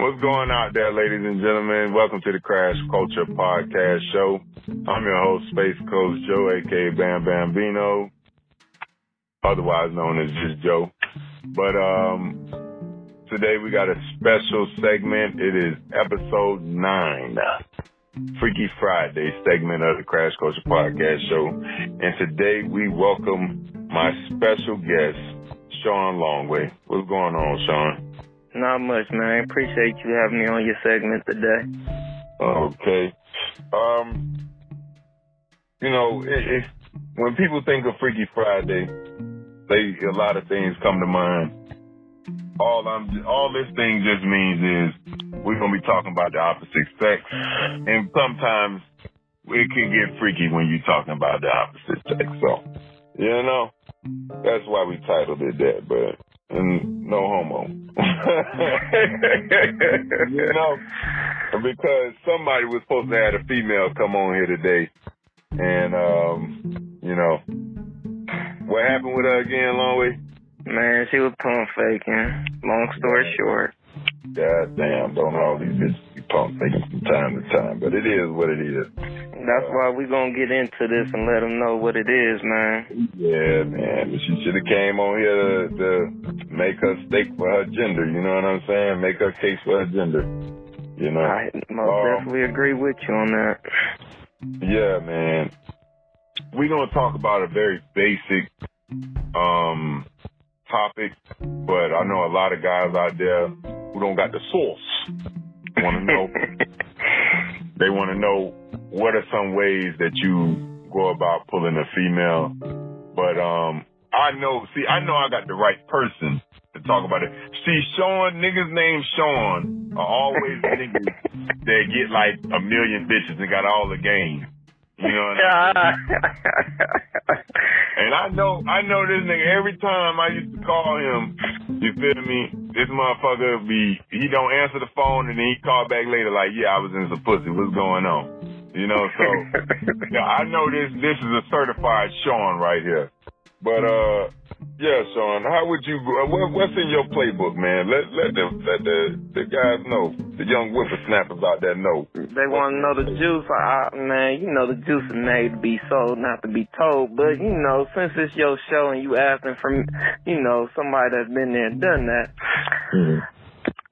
What's going out there, ladies and gentlemen? Welcome to the Crash Culture Podcast Show. I'm your host, Space Coast Joe, aka Bam Bambino, otherwise known as just Joe. But um, today we got a special segment. It is episode nine, Freaky Friday segment of the Crash Culture Podcast Show. And today we welcome my special guest, Sean Longway. What's going on, Sean? Not much, man. Appreciate you having me on your segment today. Okay. Um, you know, it, it, when people think of Freaky Friday, they a lot of things come to mind. All I'm, all this thing just means is we're gonna be talking about the opposite sex, and sometimes it can get freaky when you're talking about the opposite sex. So, you know, that's why we titled it that. But and no homo. you know, because somebody was supposed to have a female come on here today, and um, you know, what happened with her again, Longway? Man, she was pump faking. Long story short. God damn, don't all these bitches be pump from time to time, but it is what it is. That's why we gonna get into this and let them know what it is, man. Yeah, man. She should have came on here to, to make her stake for her gender. You know what I'm saying? Make her case for her gender. You know. I most um, definitely agree with you on that. Yeah, man. We're gonna talk about a very basic um topic, but I know a lot of guys out there who don't got the source. Want to know? they want to know what are some ways that you go about pulling a female? But um, I know. See, I know I got the right person to talk about it. See, Sean, niggas named Sean are always niggas that get like a million bitches and got all the game. You know what I mean? and I know, I know this nigga. Every time I used to call him, you feel me? This motherfucker be, he don't answer the phone and then he call back later like, yeah, I was in some pussy. What's going on? You know, so yeah, I know this this is a certified Sean right here. But uh yeah, Sean, how would you uh, what, what's in your playbook, man? Let let the let the the guys know, the young whippersnappers out there know. They want to know the juice. I, man, you know the juice is made to be sold, not to be told. But you know, since it's your show and you asking for, you know, somebody that's been there and done that. Mm-hmm.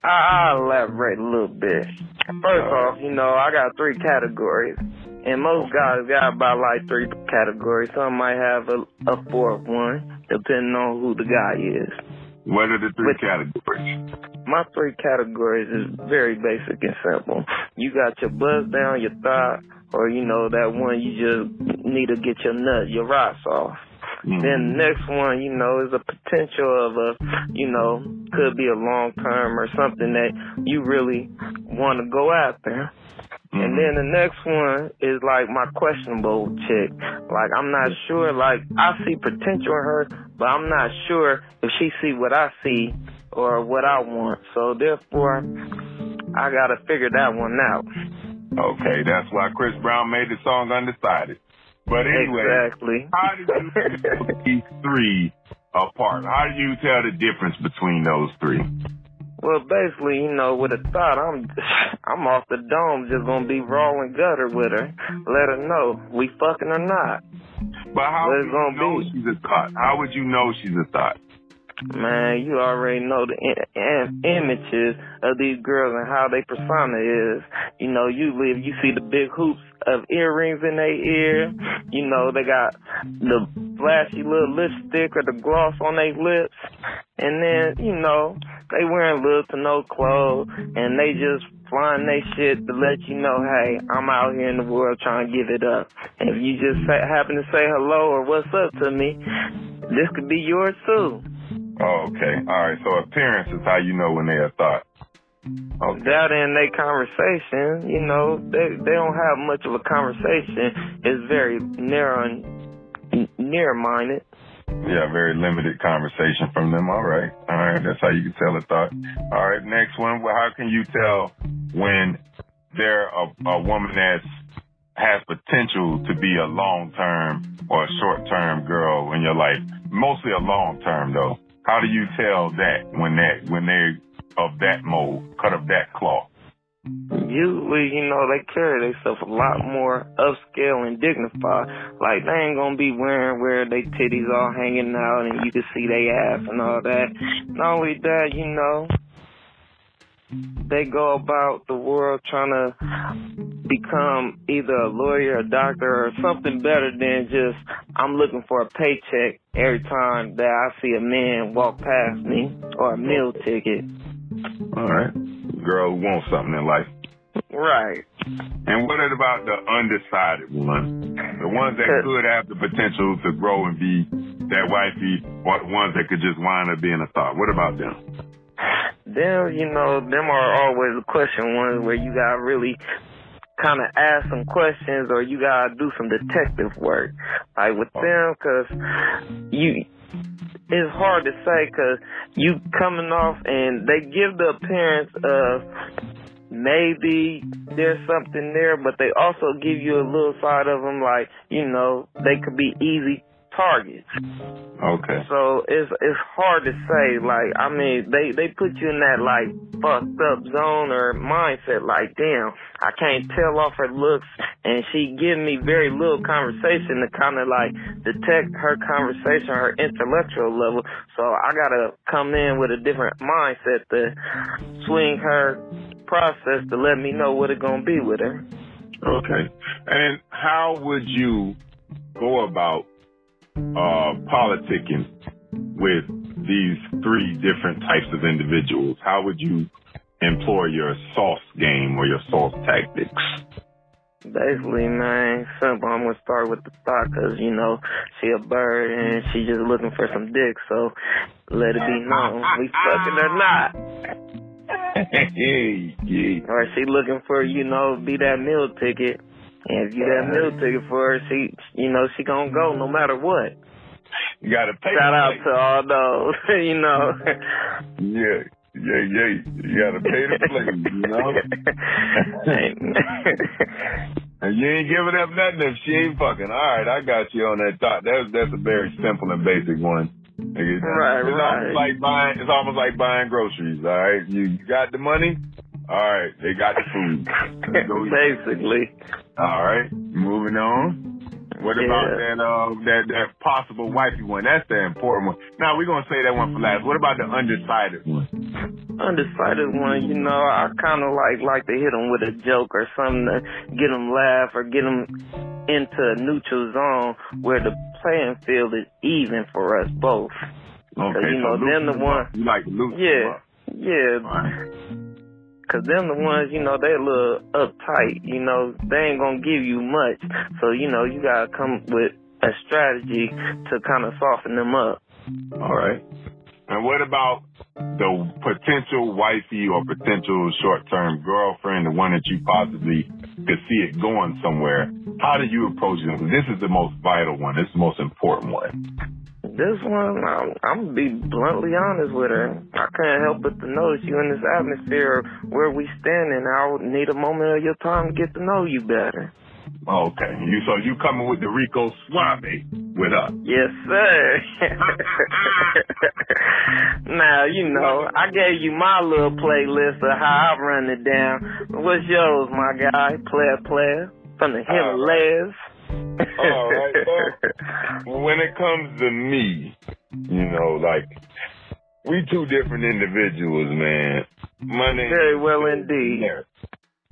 I, will elaborate a little bit. First off, you know, I got three categories. And most guys got about like three categories. Some might have a, a fourth one, depending on who the guy is. What are the three but categories? My three categories is very basic and simple. You got your buzz down, your thigh, or you know that one you just need to get your nut, your rocks off. Mm-hmm. Then the next one, you know, is a potential of a, you know, could be a long term or something that you really want to go after. Mm-hmm. And then the next one is like my questionable chick. Like I'm not sure. Like I see potential in her, but I'm not sure if she see what I see or what I want. So therefore, I gotta figure that one out. Okay, that's why Chris Brown made the song Undecided. But anyway, exactly. how do you tell these three apart? How do you tell the difference between those three? Well, basically, you know, with a thought, I'm I'm off the dome, just gonna be rolling gutter with her. Let her know we fucking or not. But how would you know be. she's a thought? How would you know she's a thought? Man, you already know the in- images of these girls and how they persona is. You know, you live, you see the big hoops of earrings in their ear. You know, they got the flashy little lipstick or the gloss on their lips. And then, you know, they wearing little to no clothes and they just flying they shit to let you know, hey, I'm out here in the world trying to give it up. And if you just happen to say hello or what's up to me, this could be yours too. Oh, okay. All right. So appearance is how you know when they are thought. Okay. That in their conversation, you know, they they don't have much of a conversation. It's very narrow and near minded. Yeah, very limited conversation from them. All right. All right. That's how you can tell a thought. All right. Next one. Well, how can you tell when they're a, a woman that has potential to be a long term or a short term girl in your life? Mostly a long term though. How do you tell that when that when they're of that mold, cut of that cloth? Usually, you know, they carry themselves a lot more upscale and dignified. Like they ain't gonna be wearing where they titties all hanging out and you can see they ass and all that. Not only that, you know, they go about the world trying to become either a lawyer, a doctor, or something better than just I'm looking for a paycheck every time that I see a man walk past me or a meal ticket. All right. Girl wants something in life. Right. And what about the undecided ones? The ones that could have the potential to grow and be that wifey, or the ones that could just wind up being a thought. What about them? Them, you know, them are always the question ones where you gotta really kind of ask some questions or you gotta do some detective work. Like with oh. them, cause you, it's hard to say cause you coming off and they give the appearance of maybe there's something there, but they also give you a little side of them like, you know, they could be easy targets. Okay. So it's it's hard to say. Like I mean, they they put you in that like fucked up zone or mindset. Like damn, I can't tell off her looks, and she give me very little conversation to kind of like detect her conversation, her intellectual level. So I gotta come in with a different mindset to swing her process to let me know what it gonna be with her. Okay. And how would you go about uh, politicking with these three different types of individuals, how would you employ your sauce game or your sauce tactics? Basically, man, simple. I'm gonna start with the thought, cause you know she a bird and she just looking for some dick. So let it be known we fucking or not. hey, yeah. Or she looking for you know be that meal ticket. And if you that meal ticket for her, she, you know, she gonna go no matter what. You gotta pay. Shout out to all those, you know. yeah, yeah, yeah. You gotta pay to play, you know. and you ain't giving up nothing if she ain't fucking. All right, I got you on that thought. That's that's a very simple and basic one. It's, right, it's right. Almost like buying. It's almost like buying groceries. All right, you, you got the money. All right, they got the food. Basically. All right, moving on. What yeah. about that uh that that possible wifey one? That's the important one. Now we're gonna say that one for last. What about the undecided one? Undecided one, you know, I kind of like like to hit them with a joke or something to get them laugh or get them into a neutral zone where the playing field is even for us both. Okay, so, you know, so then the one, you like to lose. Yeah, yeah. Cause them the ones, you know, they a little uptight, you know, they ain't gonna give you much. So, you know, you gotta come with a strategy to kind of soften them up. All right. And what about the potential wifey or potential short-term girlfriend, the one that you possibly could see it going somewhere? How do you approach it? This is the most vital one. This is the most important one. This one, I'm, I'm gonna be bluntly honest with her. I can't help but to notice you in this atmosphere where we standing. I'll need a moment of your time to get to know you better. Okay, you so you coming with the Rico Suave with us? Yes, sir. now you know I gave you my little playlist of how I run it down. What's yours, my guy? Player, player from the Himalayas. All right. Well, when it comes to me, you know, like we two different individuals, man. My name very well indeed. Generic.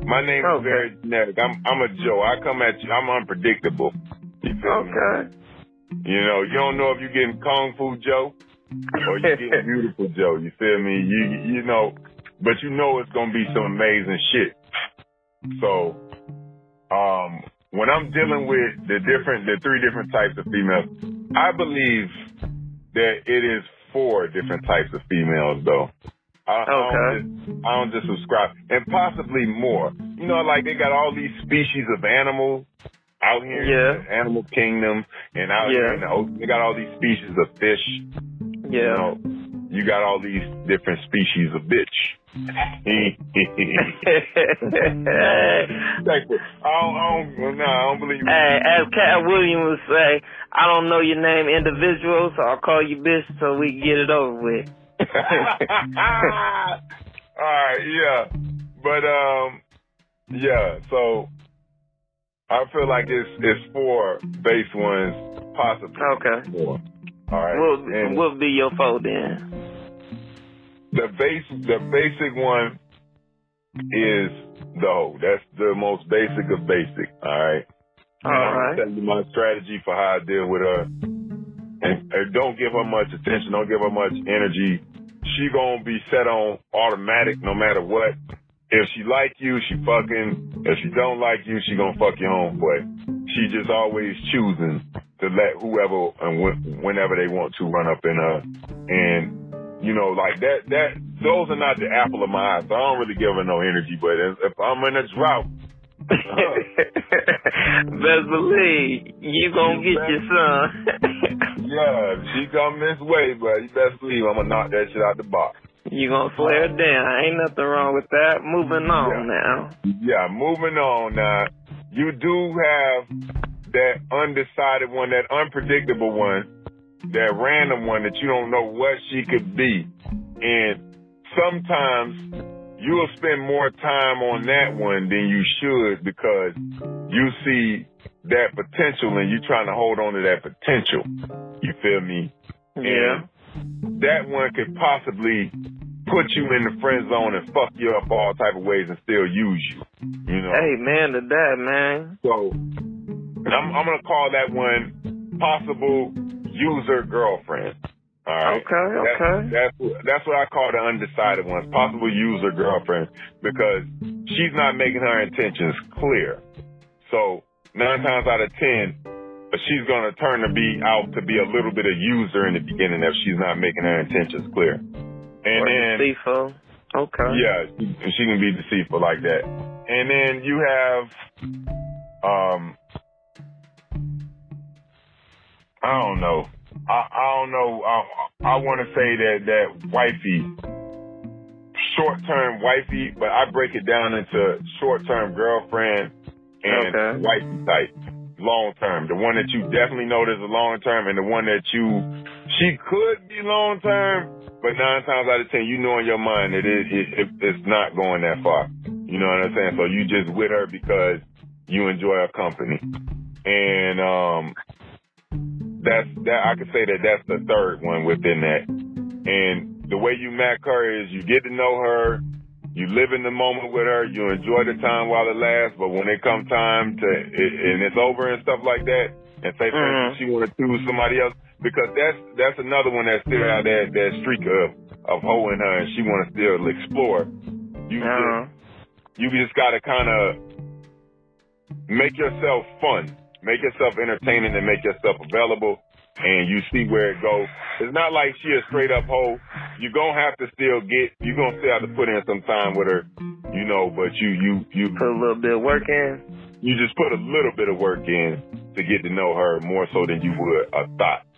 My name okay. is very generic. I'm I'm a Joe. I come at you. I'm unpredictable. You okay. Me? You know, you don't know if you're getting Kung Fu Joe or you're getting Beautiful Joe. You feel me? You you know, but you know it's gonna be some amazing shit. So, um, when I'm dealing mm-hmm. with the different, the three different types of females, I believe that it is four different types of females, though. I, okay. I, don't just, I don't just subscribe, and possibly more. You know, like they got all these species of animals out here yeah. in the animal kingdom, and out yeah. here in the ocean, they got all these species of fish. Yeah. You know, you got all these different species of bitch. I don't, I don't, no, I don't believe Hey, as Katt Williams would say, I don't know your name individual, so I'll call you bitch so we can get it over with. All right, yeah, but um, yeah. So I feel like it's it's four base ones, possibly Okay. Four. All right. What what be your four then? The base, the basic one is the hoe. That's the most basic of basic. All right. All And I'm you my strategy for how I deal with her. And, and don't give her much attention. Don't give her much energy. She gonna be set on automatic no matter what. If she like you, she fucking. If she don't like you, she gonna fuck your homeboy. She just always choosing to let whoever and wh- whenever they want to run up in her. And you know, like that. That those are not the apple of my eye. So I don't really give her no energy. But if, I'm in a drought, Best believe you gonna get your son. Yeah, she come this way, but you best believe I'm gonna knock that shit out the box. you gonna slay her down. Ain't nothing wrong with that. Moving on Yeah. now. Yeah, moving on now. You do have that undecided one, that unpredictable one, that random one that you don't know what she could be. And sometimes you'll spend more time on that one than you should because you see that potential and you're trying to hold on to that potential. You feel me? Yeah. And that one could possibly put you in the friend zone and fuck you up all type of ways and still use you. You know. Hey man to that man. So I'm I'm gonna call that one possible user girlfriend. All right. Okay, That's- okay. That's what, that's what I call the undecided ones, possible user girlfriend, because she's not making her intentions clear. So nine times out of ten, she's gonna turn to be out to be a little bit of user in the beginning if she's not making her intentions clear. And or then deceitful. Okay. yeah, she, she can be deceitful like that. And then you have, um, I don't know. I, I don't know. I, I want to say that that wifey, short term wifey, but I break it down into short term girlfriend and Okay. wifey type. Long term, the one that you definitely know is a long term, and the one that you she could be long term, but nine times out of ten, you know in your mind that it, it, it it's not going that far. You know what I'm saying? So you just with her because you enjoy her company, and um, that's that. I could say that that's the third one within that. And the way you mac her is you get to know her, you live in the moment with her, you enjoy the time while it lasts. But when it comes time to it, and it's over and stuff like that, and say for Mhm. instance she want to choose somebody else because that's that's another one that still have that that streak of of hoeing her and she want to still explore. You Uh-huh. just you just gotta kind of make yourself fun, make yourself entertaining, and make yourself available. And you see where it goes. It's not like she a straight up hoe. You're gonna have to still get. You're gonna still have to put in some time with her, you know. But you you you Put a little bit of work in. you just put a little bit of work in to get to know her more so than you would a thought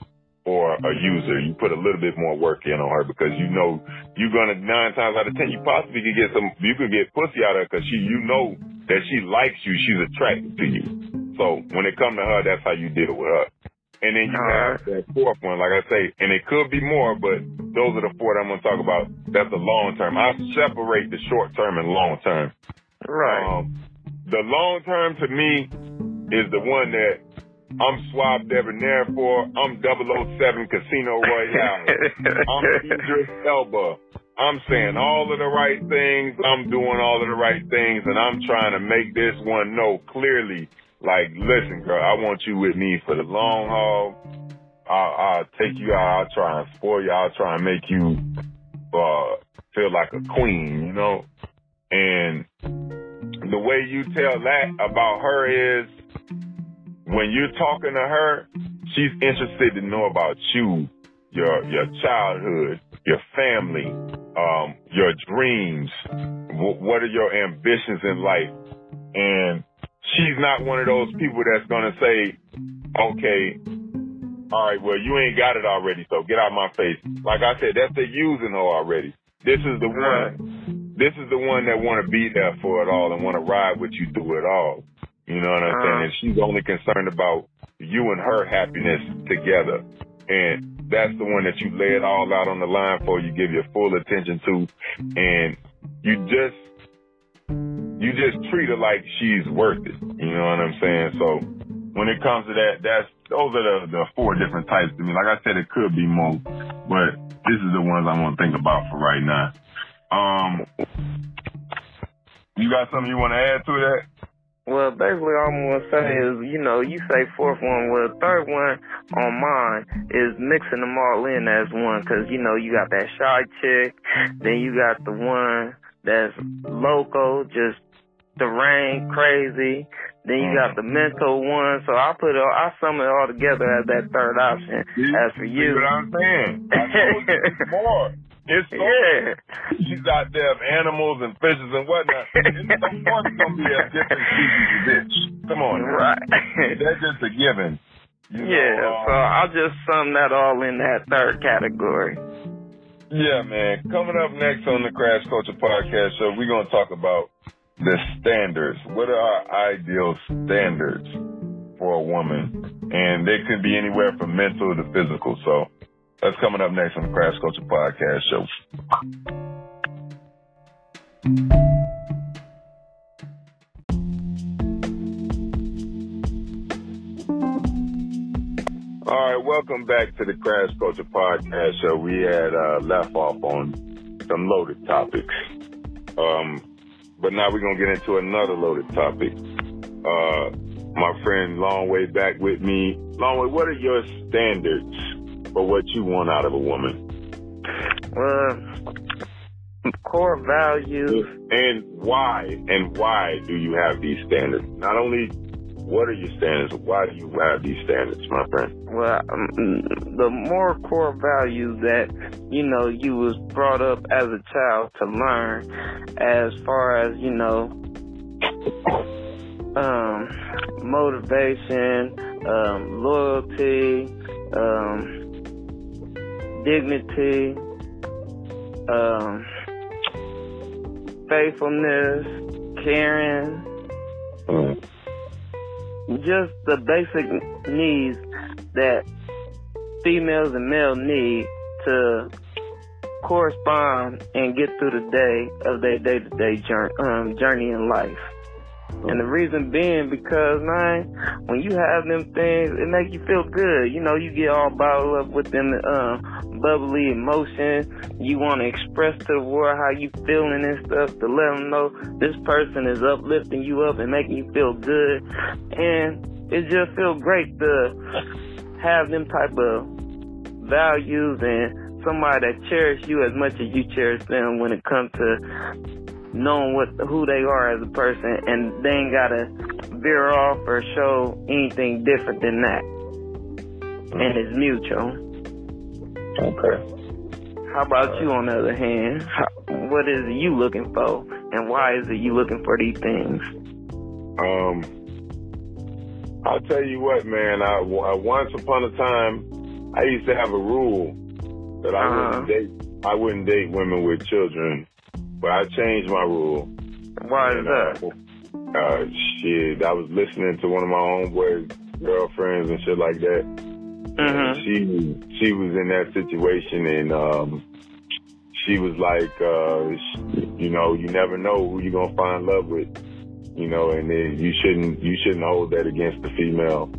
or a user. You put a little bit more work in on her because you know you're gonna nine times out of ten you possibly could get some. You could get pussy out of her because she you know that she likes you. She's attracted to you. So when it comes to her, that's how you deal with her. And then you have that fourth one, like I say, and it could be more, but those are the four that I'm gonna talk about. That's the long term. I separate the short term and long term. Right. Um, the long term to me is the one that I'm Swab Debonair for. I'm 007 Casino Royale. I'm Idris Elba. I'm saying all of the right things. I'm doing all of the right things, and I'm trying to make this one know clearly. Like, listen, girl, I want you with me for the long haul. I'll, I'll take you out. I'll try and spoil you. I'll try and make you uh, feel like a queen, you know. And the way you tell that about her is when you're talking to her, she's interested to know about you, your your childhood, your family, um, your dreams. W- what are your ambitions in life? And she's not one of those people that's gonna say, "Okay, all right, well you ain't got it already, so get out my face." Like I said, that's the using her already. This is the one. This is the one that want to be there for it all and want to ride with you through it all. You know what I'm Uh-huh. saying? And she's only concerned about you and her happiness together. And that's the one that you lay it all out on the line for, you give your full attention to. And you just you just treat her like she's worth it. You know what I'm saying? So when it comes to that, that's those are the, the four different types to me. Like I said, it could be more, but this is the ones I want to think about for right now. Um, you got something you want to add to that? Well, basically, all I'm gonna say is, you know, you say fourth one. Well, third one on mine is mixing them all in as one, cause you know you got that shy chick, then you got the one that's local, just the rain crazy. Then you got the mental one. So I put it, all, I sum it all together as that third option. As for you, what I'm saying? I more. It's so yeah, She's out there of animals and fishes and whatnot. It's gonna be a different species of bitch. Come on, right. That's just a given. You yeah, know, so um, I'll just sum that all in that third category. Yeah, man. Coming up next on the Crash Culture Podcast Show, we're gonna talk about the standards. What are our ideal standards for a woman? And they could be anywhere from mental to physical. So that's coming up next on the Crash Culture Podcast Show. All right, welcome back to the Crash Culture Podcast Show. We had uh, left off on some loaded topics. Um, but now we're gonna get into another loaded topic. Uh, my friend Longway back with me. Longway, what are your standards for what you want out of a woman? Well, core values. And why? And why do you have these standards? Not only what are your standards, why do you have these standards, my friend? Well, um, the more core values that you know you was brought up as a child to learn, as far as you know, um, motivation, um, loyalty, um, dignity, um, faithfulness, caring Mm. Just the basic needs that females and males need to correspond and get through the day of their day-to-day um, journey in life. And the reason being because, man, when you have them things, it makes you feel good. You know, you get all bottled up with them uh, bubbly emotions. You want to express to the world how you feeling and stuff to let them know this person is uplifting you up and making you feel good. And it just feels great to have them type of values and somebody that cherish you as much as you cherish them when it comes to knowing what who they are as a person and they ain't gotta veer off or show anything different than that. And it's mutual. Okay. How about you on the other hand? How, what is it you looking for and why is it you looking for these things? Um, I'll tell you what, man. I, I once upon a time, I used to have a rule that I Uh-huh. wouldn't date. I wouldn't date women with children, but I changed my rule. Why is that? uh, uh, shit, I was listening to one of my homeboys' girlfriends and shit like that. Mhm. She she was in that situation, and um, she was like, uh, you know, you never know who you're gonna find love with, you know, and then you shouldn't you shouldn't hold that against the female.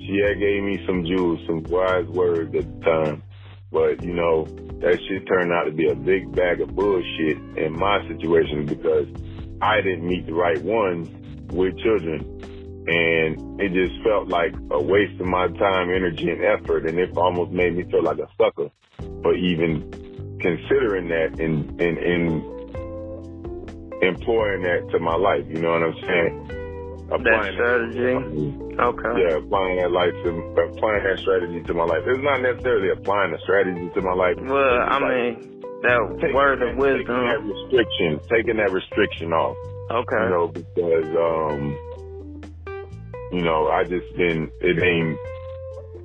She had gave me some jewels, some wise words at the time, but you know that shit turned out to be a big bag of bullshit in my situation because I didn't meet the right ones with children and it just felt like a waste of my time, energy, and effort, and it almost made me feel like a sucker for even considering that and and, and employing that to my life. You know what I'm saying? That strategy. Okay. Yeah, applying that life to applying that strategy to my life. It's not necessarily applying the strategy to my life. Well, I like mean, that taking word that- of taking that wisdom. restriction, taking that restriction off. Okay. You know, because um, you know, I just been it ain't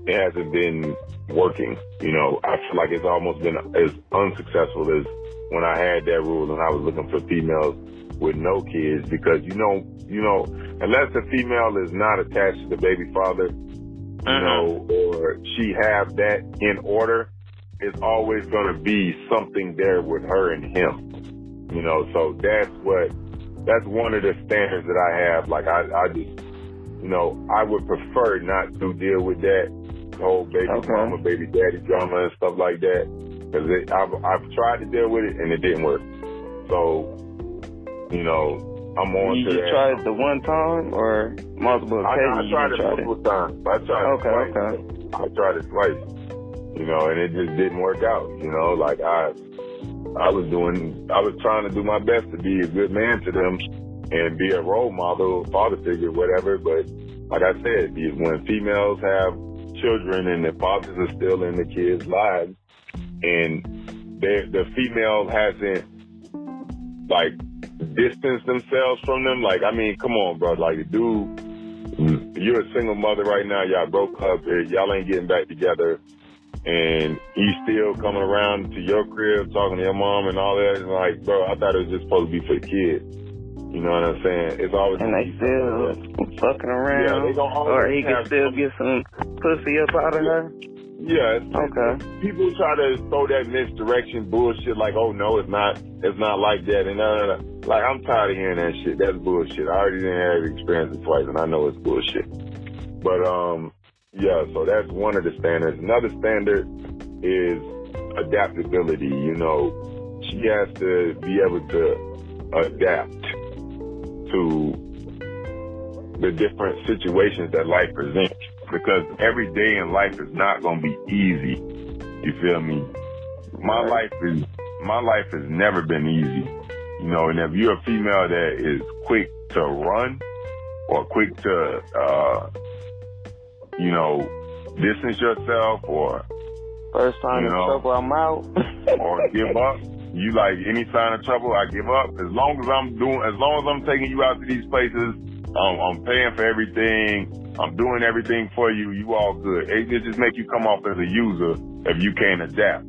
it hasn't been working. You know, I feel like it's almost been as unsuccessful as when I had that rule and I was looking for females with no kids because you know, you know, unless the female is not attached to the baby father, you Mhm. know, or she have that in order, it's always going to be something there with her and him. You know, so that's what that's one of the standards that I have. Like I, I just, you know, I would prefer not to deal with that whole baby okay. mama, baby daddy drama and stuff like that. Because I've, I've tried to deal with it and it didn't work. So, you know, I'm on you to just tried it the one time or multiple occasions? I, I tried it multiple times. I tried okay, it twice. Okay. I tried it twice. You know, and it just didn't work out. You know, like I I was doing, I was trying to do my best to be a good man to them and be a role model, father figure, whatever. But like I said, when females have children and the fathers are still in the kids' lives, and the female hasn't like distanced themselves from them. Like, I mean, come on, bro. Like, dude, you're a single mother right now. Y'all broke up. Y'all ain't getting back together and he's still coming around to your crib talking to your mom and all that. And like, bro, I thought it was just supposed to be for the kids. You know what I'm saying? It's always and they still fucking around. Yeah, they or he can still get some pussy up out of her. Yeah. okay. People try to throw that misdirection bullshit like, oh no, it's not, it's not like that, and no, no, no. Like I'm tired of hearing that shit. That's bullshit. I already didn't have experience twice, and I know it's bullshit. But um, yeah, so that's one of the standards. Another standard is adaptability. You know, she has to be able to adapt to the different situations that life presents because every day in life is not going to be easy. You feel me? My life is my life has never been easy. You know, and if you're a female that is quick to run or quick to uh, you know, distance yourself or first time you know, of trouble, I'm out. or give up. You like any sign of trouble, I give up. As long as I'm doing, as long as I'm taking you out to these places, um, I'm paying for everything. I'm doing everything for you. You all good. It just make you come off as a user if you can't adapt.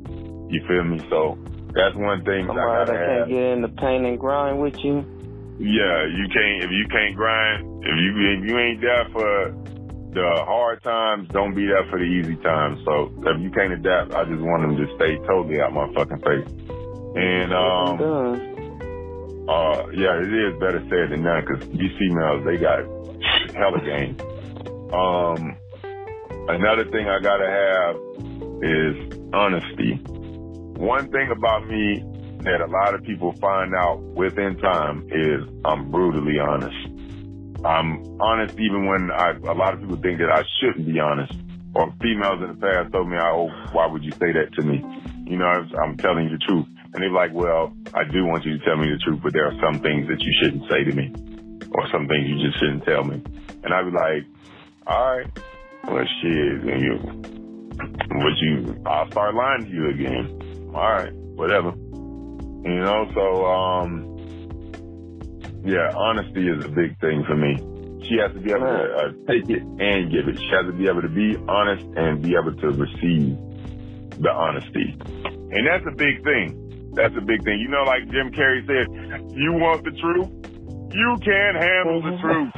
You feel me? So that's one thing I gotta that can't get in the pain and grind with you. Yeah, you can't if you can't grind. If you if you ain't there for the hard times, don't be there for the easy times. So if you can't adapt, I just want them to stay totally out my fucking face. And um, uh, yeah, it is better said than done because these females they got hella game. Um, another thing I gotta have is honesty. One thing about me that a lot of people find out within time is I'm brutally honest. I'm honest even when I, a lot of people think that I shouldn't be honest. Or females in the past told me, oh, why would you say that to me? You know, I'm telling you the truth. And they're like, well, I do want you to tell me the truth, but there are some things that you shouldn't say to me. Or some things you just shouldn't tell me. And I'd be like, all right, well, shit, and you, what you, I'll start lying to you again. All right, whatever. You know, so, um, yeah, honesty is a big thing for me. She has to be able to uh, take it and give it. She has to be able to be honest and be able to receive the honesty. And that's a big thing. That's a big thing. You know, like Jim Carrey said, you want the truth? You can't handle the truth.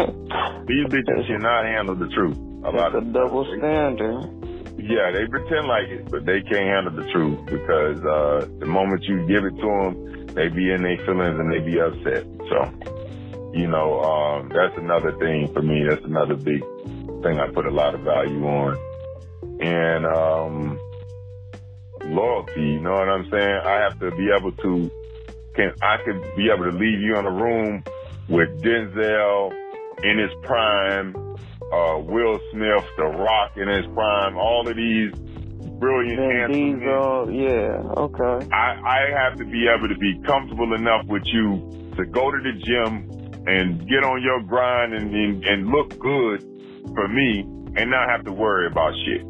These bitches cannot handle the truth. A lot of double standard. Yeah, they pretend like it, but they can't handle the truth because uh, the moment you give it to them, they be in their feelings and they be upset. So you know, um, that's another thing for me. That's another big thing I put a lot of value on. And um, loyalty, you know what I'm saying? I have to be able to can I could be able to leave you in a room with Denzel in his prime, uh, Will Smith, The Rock in his prime, all of these brilliant Vin Diesel, yeah, okay. I, I have to be able to be comfortable enough with you to go to the gym and get on your grind and, and, and look good for me and not have to worry about shit.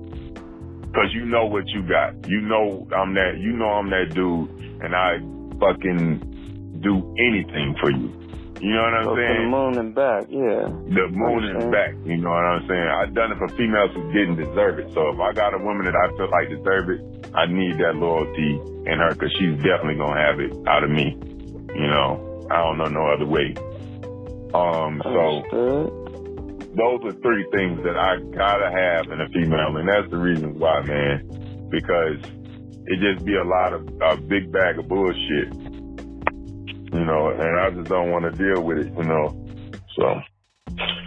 Cause you know what you got. You know I'm that, you know I'm that dude and I fucking do anything for you. You know what I'm Go saying? the moon and back, yeah. The moon and back, you know what I'm saying? I've done it for females who didn't deserve it. So if I got a woman that I feel like deserve it, I need that loyalty in her because she's definitely gonna have it out of me. You know, I don't know no other way. Um, so those are three things that I gotta have in a female, and that's the reason why, man. Because it just be a lot of a big bag of bullshit. You know, and I just don't want to deal with it, you know. So.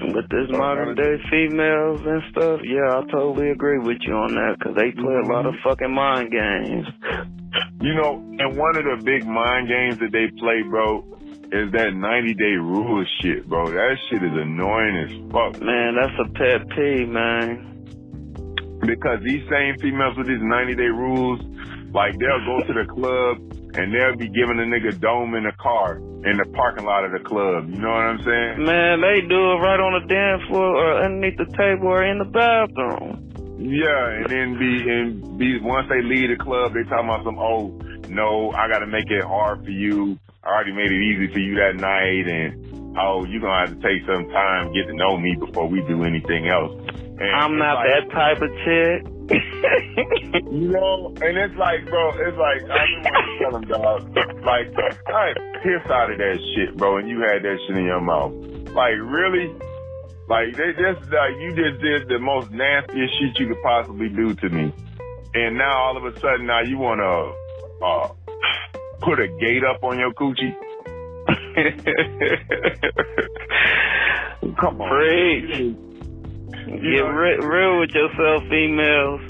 With this modern day females and stuff, yeah, I totally agree with you on that because they play a lot of fucking mind games. You know, and one of the big mind games that they play, bro, is that 90 day rule shit, bro. That shit is annoying as fuck. Man, that's a pet peeve, man. Because these same females with these 90 day rules, like they'll go to the club and they'll be giving a nigga dome in the car in the parking lot of the club. You know what I'm saying? Man, they do it right on the dance floor or underneath the table or in the bathroom. Yeah, and then be and be once they leave the club, they talking about some oh no, I got to make it hard for you. I already made it easy for you that night, and oh, you're gonna have to take some time get to know me before we do anything else. And I'm not like, that type of chick. You know, and it's like, bro, it's like I just want to tell him, dog, like, I piss out of that shit, bro, and you had that shit in your mouth. Like, really? Like, they just like you just did the most nastiest shit you could possibly do to me, and now all of a sudden now you wanna uh, put a gate up on your coochie? Come on. Preach. Get re- real with yourself, females.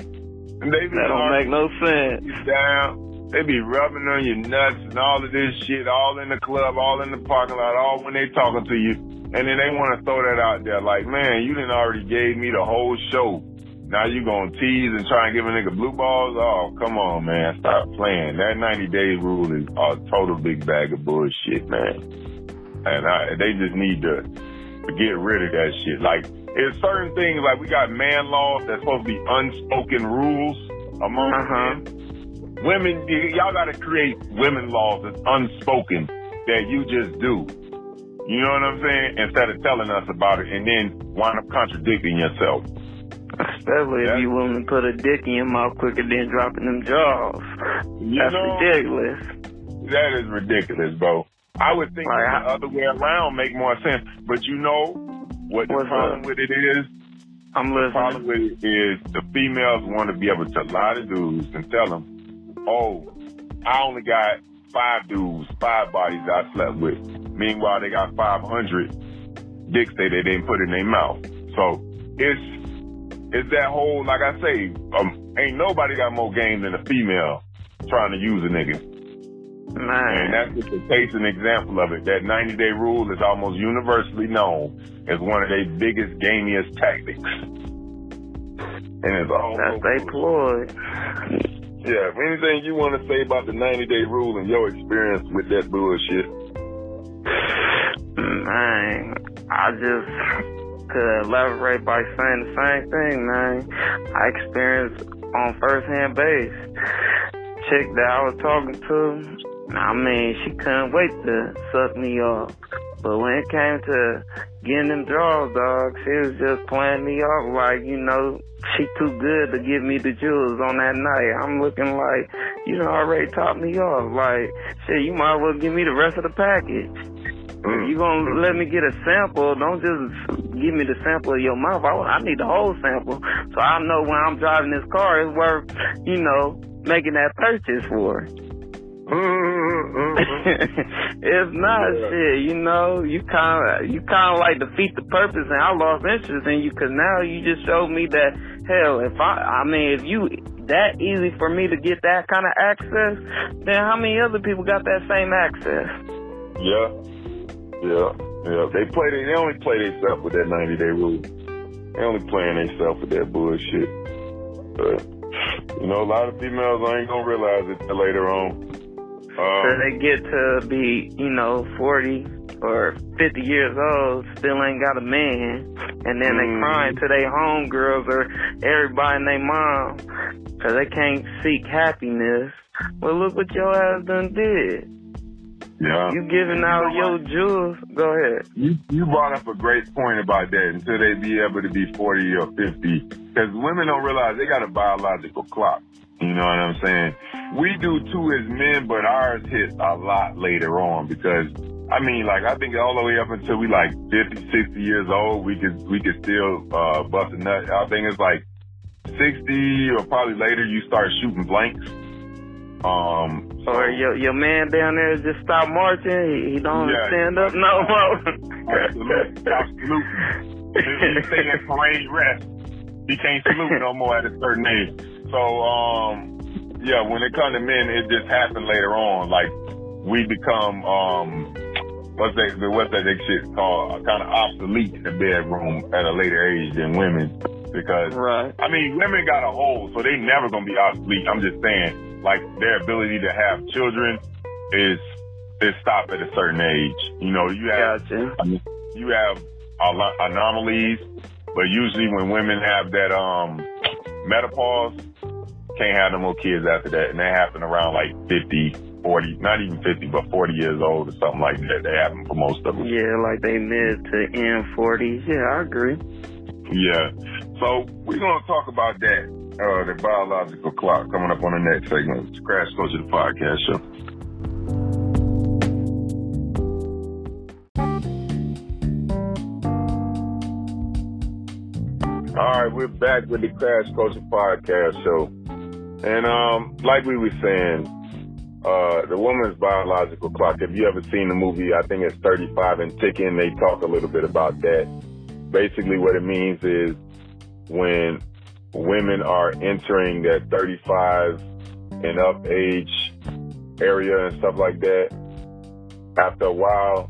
They that don't make no sense. Down. They be rubbing on your nuts and all of this shit, all in the club, all in the parking lot, all when they talking to you. And then they want to throw that out there like, man, you didn't already gave me the whole show. Now you gonna tease and try and give a nigga blue balls? Oh, come on, man. Stop playing. That 90 day rule is a total big bag of bullshit, man. And I, they just need to, to get rid of that shit. Like, it's certain things like we got man laws that's supposed to be unspoken rules among uh-huh. men. Women, y'all got to create women laws that's unspoken that you just do. You know what I'm saying? Instead of telling us about it and then wind up contradicting yourself. Especially if you willing to put a dick in your mouth quicker than dropping them jaws. That's know, ridiculous. That is ridiculous, bro. I would think like, the other way around make more sense. But you know, what the What's problem up? with it is? I'm listening. The problem with it is the females want to be able to lie to dudes and tell them, oh, I only got five dudes, five bodies I slept with. Meanwhile, they got 500 dicks they, they didn't put in their mouth. So it's it's that whole, like I say, um, ain't nobody got more game than a female trying to use a nigga. Man. And that's just a case and example of it. That 90 day rule is almost universally known as one of their biggest, gamiest tactics. And it's all That's they ploy. Yeah, anything you want to say about the 90 day rule and your experience with that bullshit? Man, I just could elaborate by saying the same thing, man. I experienced on first hand base. Chick that I was talking to, I mean, she couldn't wait to suck me off. But when it came to getting them draws, dog, she was just playing me off like, you know, she too good to give me the jewels on that night. I'm looking like, you know, already taught me off. Like, shit, you might as well give me the rest of the package. If you gonna let me get a sample, don't just give me the sample of your mouth. I, I need the whole sample. So I know when I'm driving this car, it's worth, you know, making that purchase for. Mm-hmm, mm-hmm, mm-hmm. it's not yeah. shit, you know. You kind of you kind of like defeat the purpose, and I lost interest in you because now you just showed me that hell. If I, I mean, if you that easy for me to get that kind of access, then how many other people got that same access? Yeah, yeah, yeah. They play. They, they only play themselves with that ninety day rule. They only playing themselves with that bullshit. But you know, a lot of females I ain't gonna realize it later on. Um, so they get to be, you know, 40 or 50 years old, still ain't got a man, and then mm. they crying to their homegirls or everybody and their mom because they can't seek happiness. Well, look what your ass done did. Yeah. You giving out you know your jewels. Go ahead. You you brought up a great point about that until they be able to be 40 or 50. Because women don't realize they got a biological clock. You know what I'm saying? We do too as men, but ours hit a lot later on because I mean, like I think all the way up until we like 50, 60 years old, we could we could still uh, bust a nut. I think it's like 60 or probably later you start shooting blanks. Um, so, or your your man down there just stop marching. He, he don't yeah, stand up no more. absolutely, absolutely. He stay in parade rest. He can't salute no more at a certain age. So, um, yeah, when it comes to men, it just happened later on. Like we become um, what's that? What's that shit called? Kind of obsolete in the bedroom at a later age than women because right. I mean women got a hold, so they never gonna be obsolete. I'm just saying like their ability to have children is is stopped at a certain age. You know, you have gotcha. you have anomalies, but usually when women have that um menopause, can't have no more kids after that, and that happened around like 50, 40, not even 50, but 40 years old or something like that. They happen for most of them. Yeah, like they mid to end 40s. Yeah, I agree. Yeah. So we're gonna talk about that uh, the biological clock coming up on the next segment. It's Crash Coach of the Podcast Show. All right, we're back with the Crash Culture Podcast Show. And um, like we were saying, uh, the woman's biological clock, if you ever seen the movie, I think it's 35 and ticking, they talk a little bit about that. Basically what it means is when women are entering that 35 and up age area and stuff like that, after a while,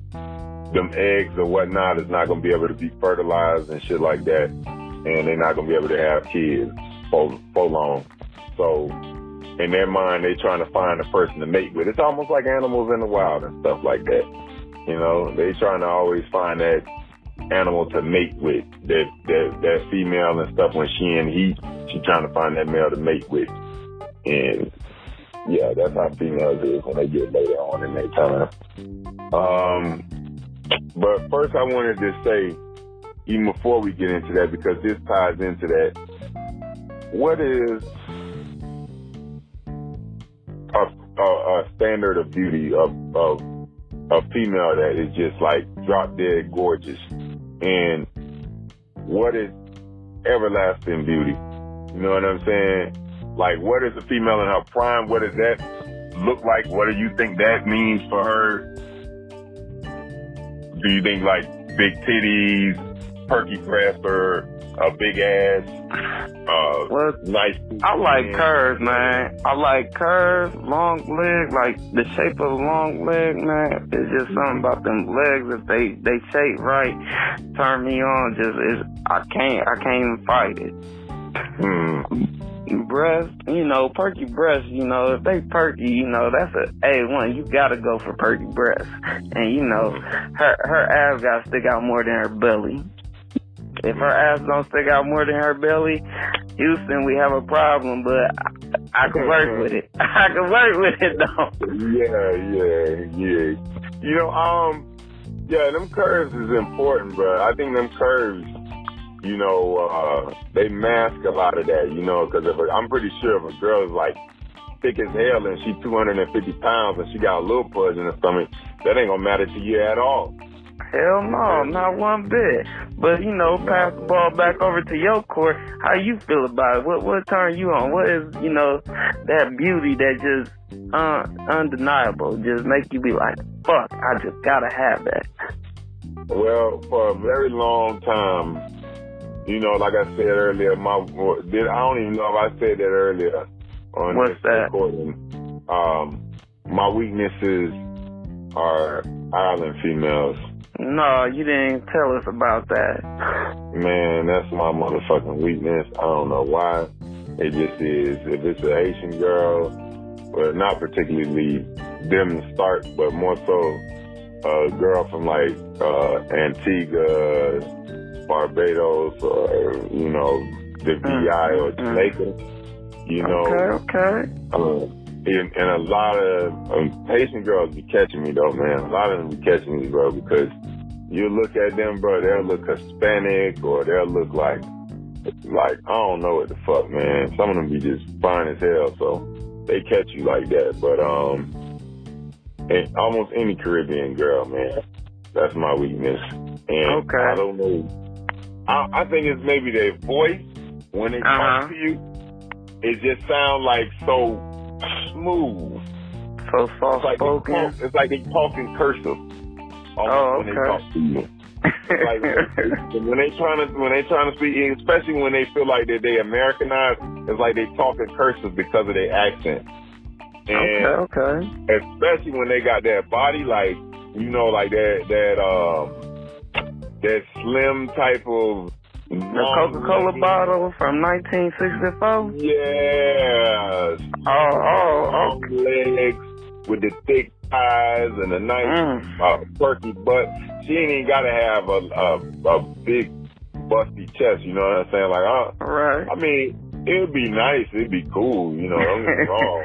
them eggs or whatnot is not going to be able to be fertilized and shit like that. And they're not going to be able to have kids for, for long. So in their mind, they're trying to find a person to mate with. It's almost like animals in the wild and stuff like that. You know, they're trying to always find that animal to mate with. That that that female and stuff when she in heat, she trying to find that male to mate with. And yeah, that's how females is when they get later on in their time. Um, but first, I wanted to say, even before we get into that, because this ties into that. What is a, a, standard of beauty of of a female that is just like drop dead gorgeous? And what is everlasting beauty? You know what I'm saying? Like, what is a female in her prime? What does that look like? What do you think that means for her? Do you think like big titties, perky breasts, or a big ass? Uh, well, nice. I like curves, man. I like curves, long legs, like the shape of a long leg, man. It's just something about them legs. If they they shape right, turn me on. Just it's, I can't I can't even fight it. Hmm. Breast, you know, perky breasts, you know, if they perky, you know, that's a A one. You gotta go for perky breasts. And you know, her her ass gotta stick out more than her belly. If her ass don't stick out more than her belly, Houston, we have a problem, but I, I can work with it. I can work with it though. Yeah, yeah, yeah. You know, um, yeah, them curves is important, bro. I think them curves, you know, uh, they mask a lot of that, you know, because I'm pretty sure if a girl is like thick as hell and she's 250 pounds and she got a little pudge in her stomach, that ain't gonna matter to you at all. Hell no, not one bit. But you know, pass the ball back over to your court. How you feel about it? What what turn you on? What is you know that beauty that just uh, undeniable, just make you be like, fuck, I just gotta have that. Well, for a very long time, you know, like I said earlier, my did I don't even know if I said that earlier on What's this that? recording. Um, my weaknesses are island females. No, you didn't tell us about that. Man, that's my motherfucking weakness. I don't know why. It just is. If it's a Haitian girl, well, not particularly them to start, but more so a girl from like uh, Antigua, Barbados, or you know the VI mm-hmm. or Jamaica. You know. Okay. Okay. Uh, and, and a lot of um, Haitian girls be catching me though, man. A lot of them be catching me, bro, because you look at them, bro, they'll look Hispanic or they'll look like, like, I don't know what the fuck, man. Some of them be just fine as hell, so they catch you like that. But, um, and almost any Caribbean girl, man, that's my weakness. And okay. I don't know. I, I think it's maybe their voice when they uh-huh. talk to you. It just sounds like so smooth. So soft It's like, spoken. it's like they talk in cursive. Oh, when they okay. talk to you. like when they trying to when they trying to speak, especially when they feel like that they Americanized, it's like they talk in cursive because of their accent. And okay, okay. especially when they got that body, like you know, like that that um that slim type of The Coca Cola bottle from 1964. Yes. Oh, oh, Long legs with the thick thighs and a nice Mm. uh, perky butt. She ain't even gotta have a, a a big busty chest. You know what I'm saying? Like, uh, Right. I mean, it'd be nice. It'd be cool. You know, don't get me wrong.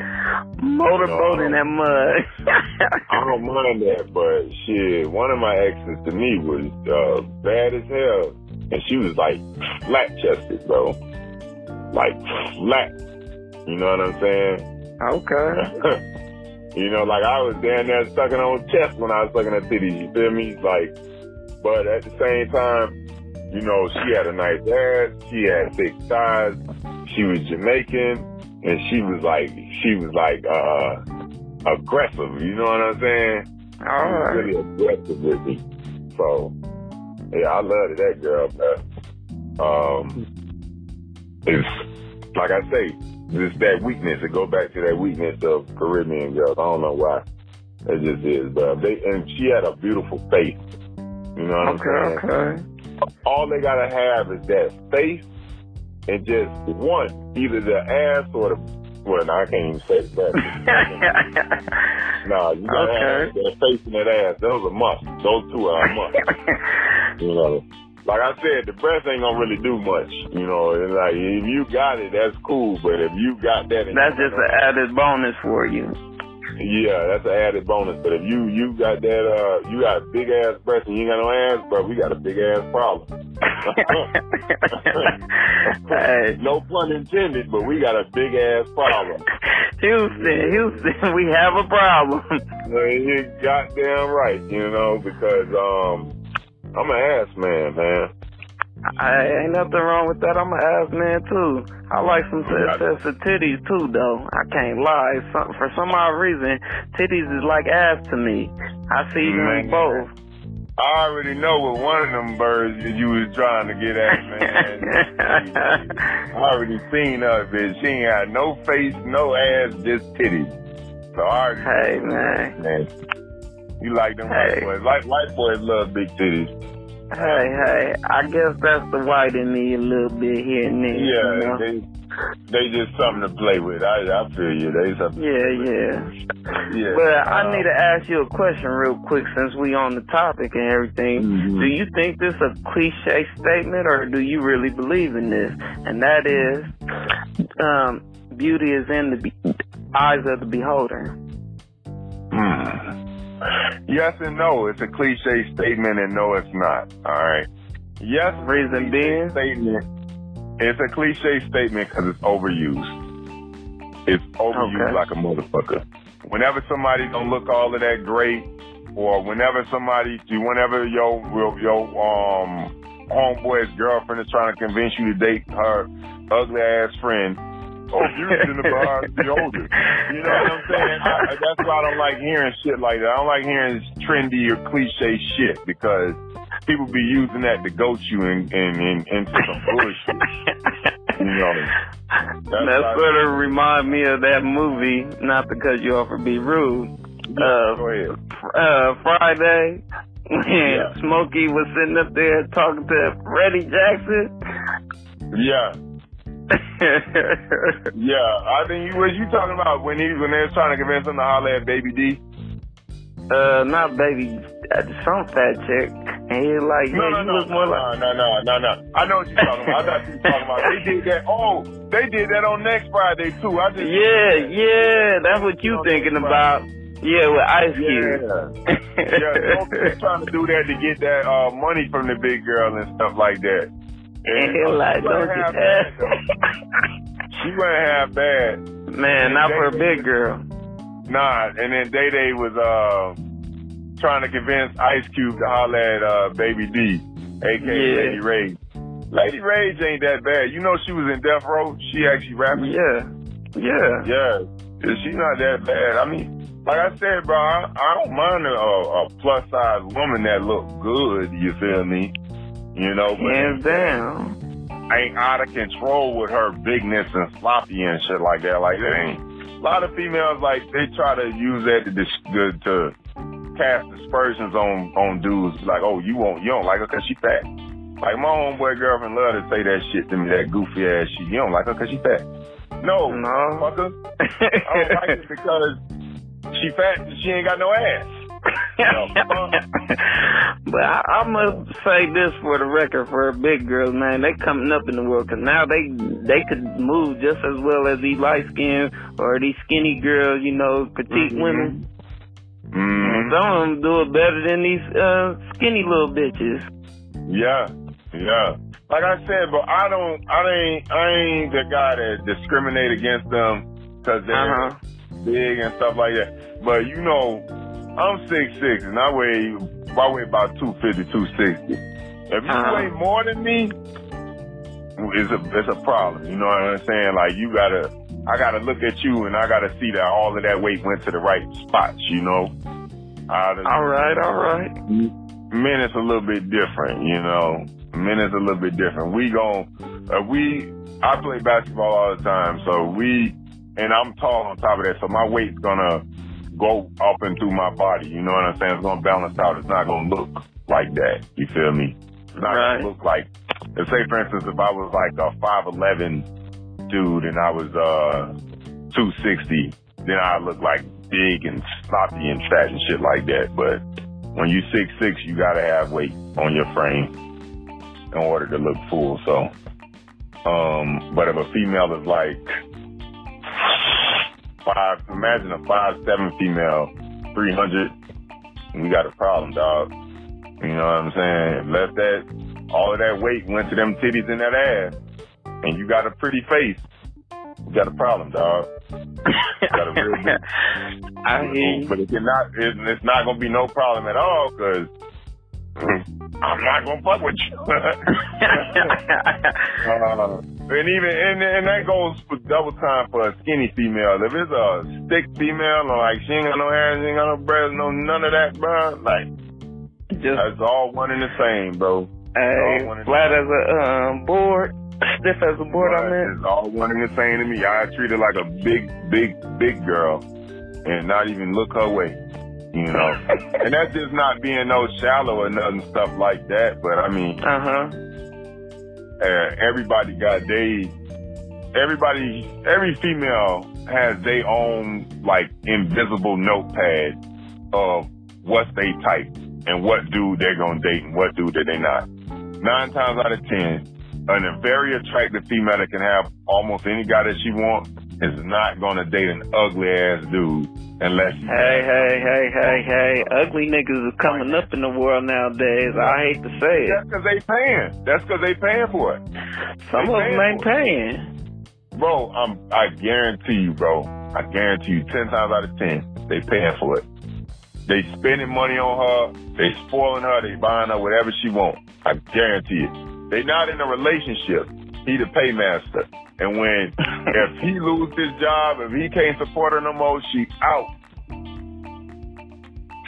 Motorboat in that mud. I don't mind that, but shit, one of my exes to me was uh, bad as hell, and she was like flat chested, bro, like flat. You know what I'm saying? okay. you know, like I was down there sucking on chest when I was sucking her titties. You feel me? Like, but at the same time, you know, she had a nice ass. She had thick thighs. She was Jamaican, and she was like, she was like uh aggressive. You know what I'm saying? All She was really aggressive with me. So, yeah, I loved that girl, but um, it's like I say, it's that weakness. It go back to that weakness of Caribbean girls. I don't know why. It just is, but they and she had a beautiful face. You know what Okay, I'm saying? okay. All they gotta have is that face and just one, either the ass or the. Well, no, I can't even say that. nah, you gotta Okay. have that face and that ass. Those are must. Those two are a must. You know, like I said, the breast ain't gonna really do much. You know, and like if you got it, that's cool. But if you got that, That's just an added bonus for you. yeah, that's an added bonus. But if you you got that, uh, you got big ass breast and you ain't got no ass, bro, we got a big ass problem. hey, no pun intended, but we got a big ass problem. Houston, Houston, we have a problem. Well, you goddamn right, you know, because um, I'm an ass man, man. I ain't nothing wrong with that. I'm an ass man too. I like some sets of titties too, though. I can't lie. Some, for some odd reason, titties is like ass to me. I see them both. I already know what one of them birds that you was trying to get at, man. I already seen her, bitch. She ain't got no face, no ass, just titties. So I already Hey, man. man. You like them Hey. white boys. Like white boys love big titties. Hey, hey. I guess that's the white in me a little bit here and there. Yeah, You know? they they just something to play with. I I feel you. They something. Yeah, yeah. Yeah. But I Uh, need to ask you a question real quick since we on the topic and everything. Mhm. Do you think this a cliche statement or do you really believe in this? And that is, um, beauty is in the be- eyes of the beholder. Hmm. Yes and no. It's a cliche statement, and no, it's not. All right. Yes, Reason being? statement. It's a cliche statement because it's overused. It's overused Okay. like a motherfucker. Whenever somebody don't look all of that great, or whenever somebody, whenever your your, your um homeboy's girlfriend is trying to convince you to date her ugly ass friend. Oh, beauty's in the older. You know what I'm saying? I, that's why I don't like hearing shit like that. I don't like hearing trendy or cliche shit because people be using that to goat you in, in, in, into some bullshit. You know, that why- sort of remind me of that movie, not because you offer be rude. Uh, uh, Friday, when Yeah. Smokey was sitting up there talking to Freddie Jackson. Yeah, yeah. I think you was you talking about when he when they was trying to convince him to holler at Baby D. uh, not baby, uh, some fat chick. And he like, No, yeah, no, you no, look more no, like. no, no, no, no. no. I know what you're talking about. I thought you were talking about. They did that. Oh, they did that on next Friday too. I just Yeah, yeah, that's what you thinking about. Yeah, with Ice Cube. Yeah. yeah, don't be trying to do that to get that uh, money from the big girl and stuff like that. And he like, she wasn't don't half get bad, that. She wasn't half bad. Man, not for a big girl. Nah, and then Day Day was uh, trying to convince Ice Cube to holler at uh, Baby D, aka Yeah. Lady Rage. Lady Rage ain't that bad. You know she was in Death Row. She actually rapping. Yeah, yeah. Yeah, She's not that bad. I mean, like I said, bro, I, I don't mind a, a plus size woman that look good. You feel me? You know, but hands down. Ain't out of control with her bigness and sloppy and shit like that. Like that ain't. A lot of females like they try to use that to to, to cast aspersions on on dudes. Like, oh, you won't, you don't like her because she fat. Like my homeboy girlfriend love to say that shit to me, that goofy ass shit. You don't like her because she fat. No, no. fucker. I don't like it because she fat and she ain't got no ass. but I, I must say this for the record for big girls, man. They coming up in the world because now they they could move just as well as these light skinned or these skinny girls, you know, petite mm-hmm. women. Mm-hmm. Some of them do it better than these uh, skinny little bitches. Yeah, yeah. Like I said, but I don't, I ain't, I ain't the guy that discriminate against them because they're uh-huh. big and stuff like that. But you know, I'm six six and I weigh, I weigh about 250, 260. If you uh-huh. weigh more than me, it's a, it's a problem. You know what I'm saying? Like you gotta, I gotta look at you and I gotta see that all of that weight went to the right spots. You know. all right, all right. Men, it's a little bit different. You know men is a little bit different. We gon' uh, we I play basketball all the time, so we and I'm tall on top of that, so my weight's gonna go up and through my body. You know what I'm saying? It's gonna balance out. It's not gonna look like that. You feel me? It's not right. gonna look like. Let's say, for instance, if I was like a five eleven dude and I was uh two sixty, then I look like big and sloppy and fat and shit like that. But when you six six, you gotta have weight on your frame in order to look full. So, um, but if a female is like five, imagine a five seven female, three hundred, we got a problem, dog. You know what I'm saying? Left that all of that weight went to them titties and that ass, and you got a pretty face, you got a problem, dog. got a real big, I you. But it's not, it's not gonna be no problem at all, cause I'm not gonna fuck with you. uh, and even and, and that goes for double time for a skinny female. If it's a stick female, or like she ain't got no hair, she ain't got no breasts, no none of that, bro. Like just it's all one and the same, bro. Hey, flat as a um, board, stiff as a board. Right. I mean, it's all one and the same to me. I treat her like a big, big, big girl, and not even look her way you know. and that's just not being no shallow or nothing stuff like that. But I mean, uh-huh. Uh, everybody got they, everybody, every female has their own like invisible notepad of what they type and what dude they're gonna date and what dude that they not. Nine times out of ten, a very attractive female that can have almost any guy that she wants is not gonna date an ugly ass dude Unless hey, hey, hey, hey, hey, ugly niggas is coming up in the world nowadays. I hate to say it. That's because they paying. That's because they paying for it. Some they of them ain't paying. Bro, I'm, I guarantee you, bro. I guarantee you, ten times out of ten, they paying for it. They spending money on her. They spoiling her. They buying her whatever she want. I guarantee it. They not in a relationship. He the paymaster. And when if he lose his job, if he can't support her no more, she out.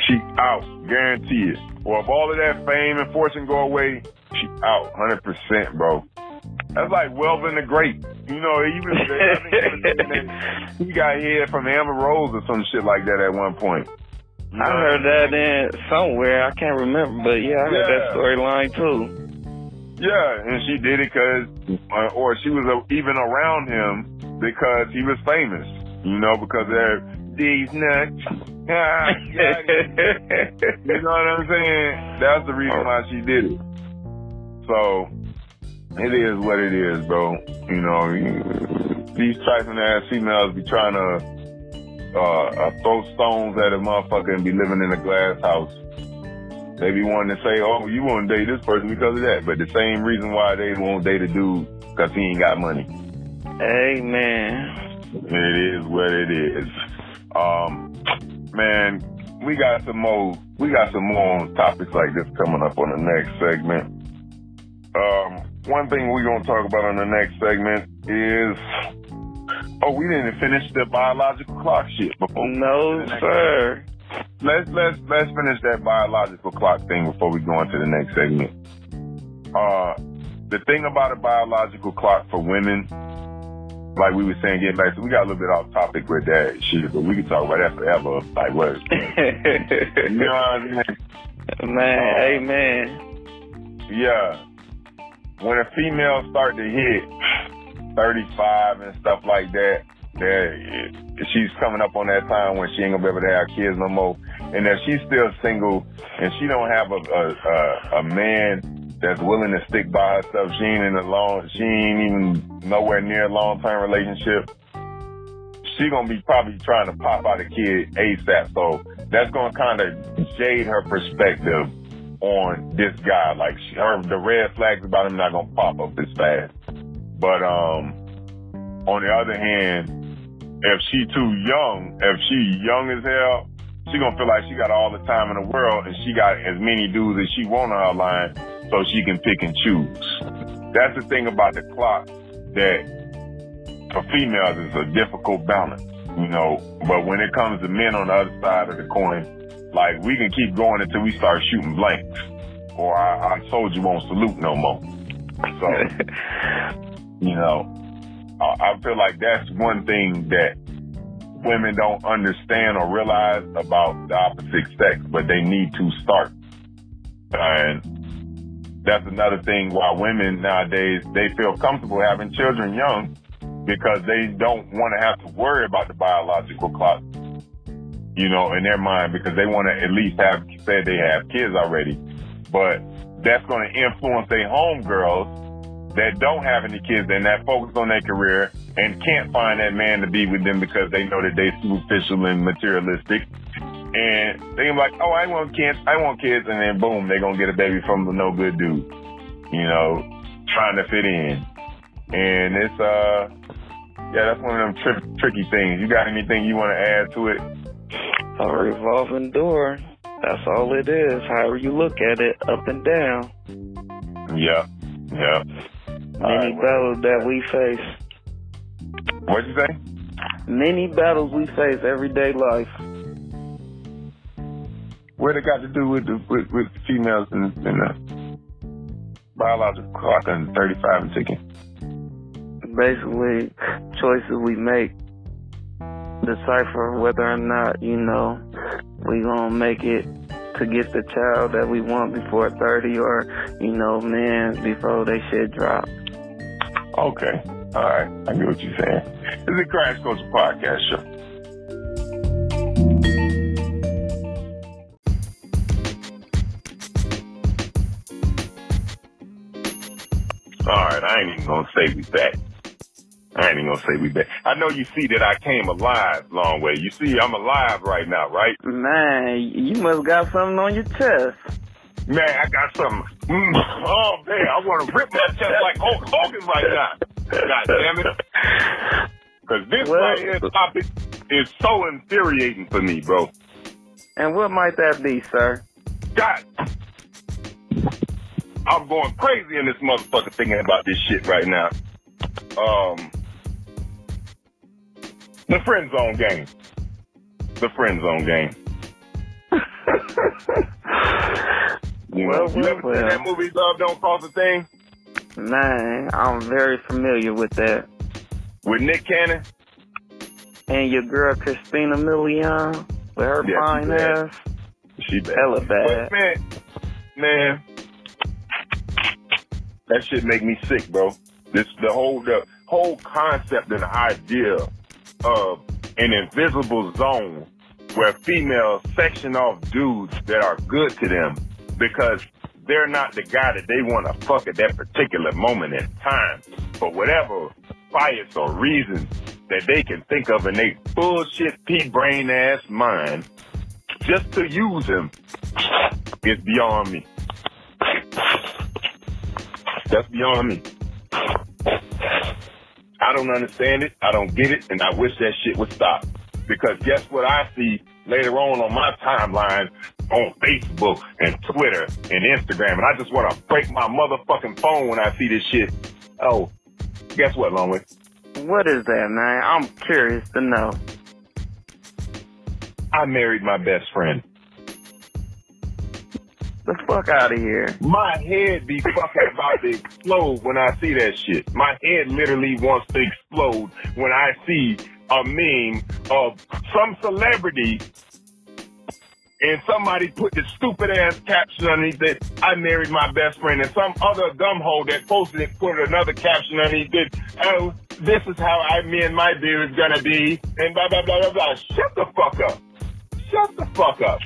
She out, guarantee it. Or if all of that fame and fortune go away, she out, hundred percent, bro. That's like Welvin the Great. You know, even he got here from Amber Rose or some shit like that at one point. You know I heard that in somewhere. I can't remember, but yeah, I heard yeah. that storyline too. Yeah, and she did it because, uh, or she was uh, even around him because he was famous. You know, because they're these nuts. you know what I'm saying? That's the reason why she did it. So it is what it is, bro. You know, these trifling ass females be trying to uh, uh, throw stones at a motherfucker and be living in a glass house. They be wanting to say, oh, you want to date this person because of that. But the same reason why they won't date a dude because he ain't got money. Amen. It is what it is. Um, man, we got some more. We got some more topics like this coming up on the next segment. Um, one thing we're gonna talk about on the next segment is Oh, we didn't finish the biological clock shit before. No, sir. Let's let's let's finish that biological clock thing before we go into the next segment. Uh, the thing about a biological clock for women, like we were saying, getting back to, we got a little bit off topic with that shit, but we can talk about that forever. Like what? you know what I mean? Man, uh, amen. Yeah. When a female start to hit 35 and stuff like that, that she's coming up on that time when she ain't gonna be able to have kids no more. And if she's still single and she don't have a a, a, a man that's willing to stick by herself, she ain't in a long, she ain't even nowhere near a long term relationship. She gonna be probably trying to pop out a kid ASAP. So that's gonna kind of shade her perspective on this guy. Like she, her, the red flags about him not gonna pop up this fast. But um, on the other hand, if she too young, if she young as hell, she gonna feel like she got all the time in the world and she got as many dudes as she want on her line so she can pick and choose. That's the thing about the clock that for females is a difficult balance, you know. But when it comes to men on the other side of the coin, like we can keep going until we start shooting blanks or our, our soldier won't salute no more. So, you know, I feel like that's one thing that women don't understand or realize about the opposite sex, but they need to start. And that's another thing why women nowadays, they feel comfortable having children young because they don't want to have to worry about the biological clock, you know, in their mind because they want to at least have said they have kids already. But that's going to influence their homegirls that don't have any kids and that focus on their career and can't find that man to be with them because they know that they superficial and materialistic. And they are like, oh, I want kids, I want kids, and then boom, they're gonna get a baby from a no good dude, you know, trying to fit in. And it's uh, yeah, that's one of them tri- tricky things. You got anything you want to add to it? A revolving door. That's all it is. However you look at it, up and down. Yeah, yeah. Many right, battles that we face. What'd you say? Many battles we face everyday life. What it got to do with the with, with females and, and the biological clock and 35 and ticking? Basically, choices we make decipher whether or not, you know, we gonna make it to get the child that we want before 30 or, you know, man, before they should drop. Okay. All right. I get what you're saying. This is the Crash Course Podcast Show. All right, I ain't even gonna say we back. I ain't even gonna say we back. I know you see that I came alive Longway. You see I'm alive right now, right? Man, you must got something on your chest. Man, I got something. Mm, oh man, I want to rip my chest like Hulk Hogan right now. God damn it! Because this well, right here topic is so infuriating for me, bro. And what might that be, sir? God, I'm going crazy in this motherfucker thinking about this shit right now. Um, the friend zone game. The friend zone game. You, well, you ever well. seen that movie Love Don't Cost a Thing? Man, I'm very familiar with that. With Nick Cannon? And your girl Christina Milian with her yeah, fine ass. She bad. Hella bad. But man, man, that shit make me sick, bro. This the whole the whole concept and idea of an invisible zone where females section off dudes that are good to them because they're not the guy that they want to fuck at that particular moment in time for whatever bias or reason that they can think of in their bullshit pea brain ass mind just to use him is beyond me. That's beyond me. I don't understand it. I don't get it. And I wish that shit would stop. Because guess what I see later on on my timeline on Facebook and Twitter and Instagram, and I just want to break my motherfucking phone when I see this shit. Oh, guess what, Longway? what is that, man? I'm curious to know. I married my best friend. The fuck out of here. My head be fucking about to explode when I see that shit. My head literally wants to explode when I see a meme of some celebrity and somebody put this stupid ass caption underneath it, I married my best friend, and some other dumbhole that posted it put another caption underneath it, oh, this is how I, me and my beer is gonna be, and blah, blah, blah, blah, blah. Shut the fuck up. Shut the fuck up.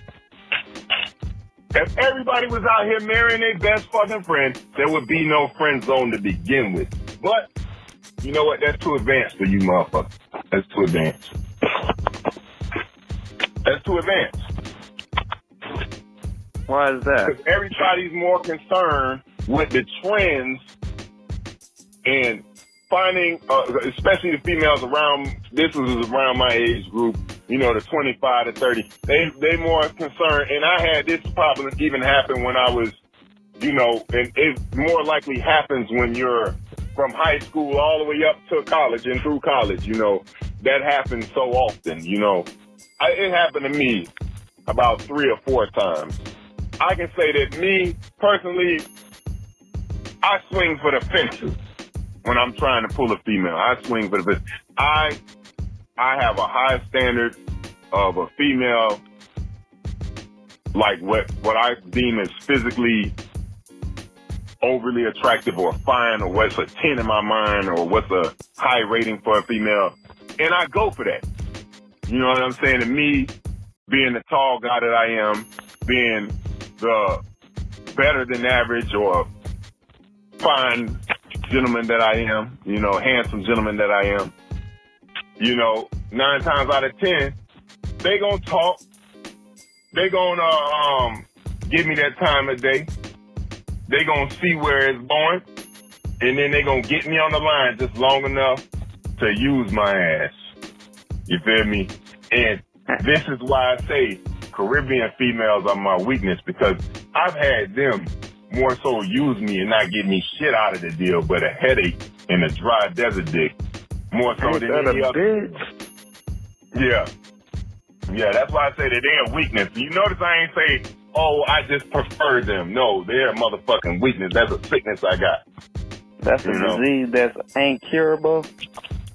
If everybody was out here marrying their best fucking friend, there would be no friend zone to begin with. But, you know what? That's too advanced for you motherfuckers. That's too advanced. That's too advanced. Why is that? Because everybody's more concerned with the trends and finding, uh, especially the females around, this was around my age group, you know, the 25 to 30. They, they more concerned. And I had this problem even happen when I was, you know, and it more likely happens when you're from high school all the way up to college and through college, you know, that happens so often, you know. I, it happened to me about three or four times. I can say that me personally, I swing for the fences when I'm trying to pull a female. I swing for the fences. I I have a high standard of a female, like what what I deem as physically overly attractive or fine, or what's a ten in my mind, or what's a high rating for a female, and I go for that. You know what I'm saying? To me, being the tall guy that I am, being the better than average or fine gentleman that I am, you know, handsome gentleman that I am, you know, nine times out of ten, they gonna talk. They gonna um give me that time of day. They gonna see where it's going, and then they gonna get me on the line just long enough to use my ass. You feel me? And this is why I say Caribbean females are my weakness because I've had them more so use me and not get me shit out of the deal, but a headache and a dry desert dick more so Ain't than that any a other. bitch? Yeah. Yeah, that's why I say that they're a weakness. You notice I ain't say, oh, I just prefer them. No, they're a motherfucking weakness. That's a sickness I got. That's a know. disease that's ain't curable.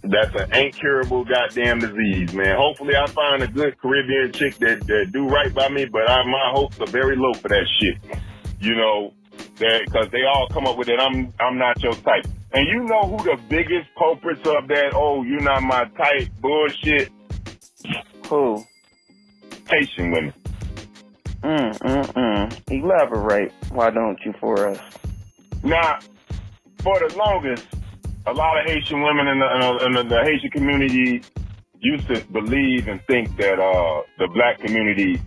That's an incurable goddamn disease, man. Hopefully I find a good Caribbean chick that, that do right by me, but I, my hopes are very low for that shit. You know, that, cause they all come up with it. I'm, I'm not your type. And you know who the biggest culprits of that, oh, you're not my type bullshit? Who? Haitian women. Mm, mm, mm. Elaborate. Why don't you for us? Now, for the longest, a lot of Haitian women in the, in the, in the, Haitian community used to believe and think that uh, the black community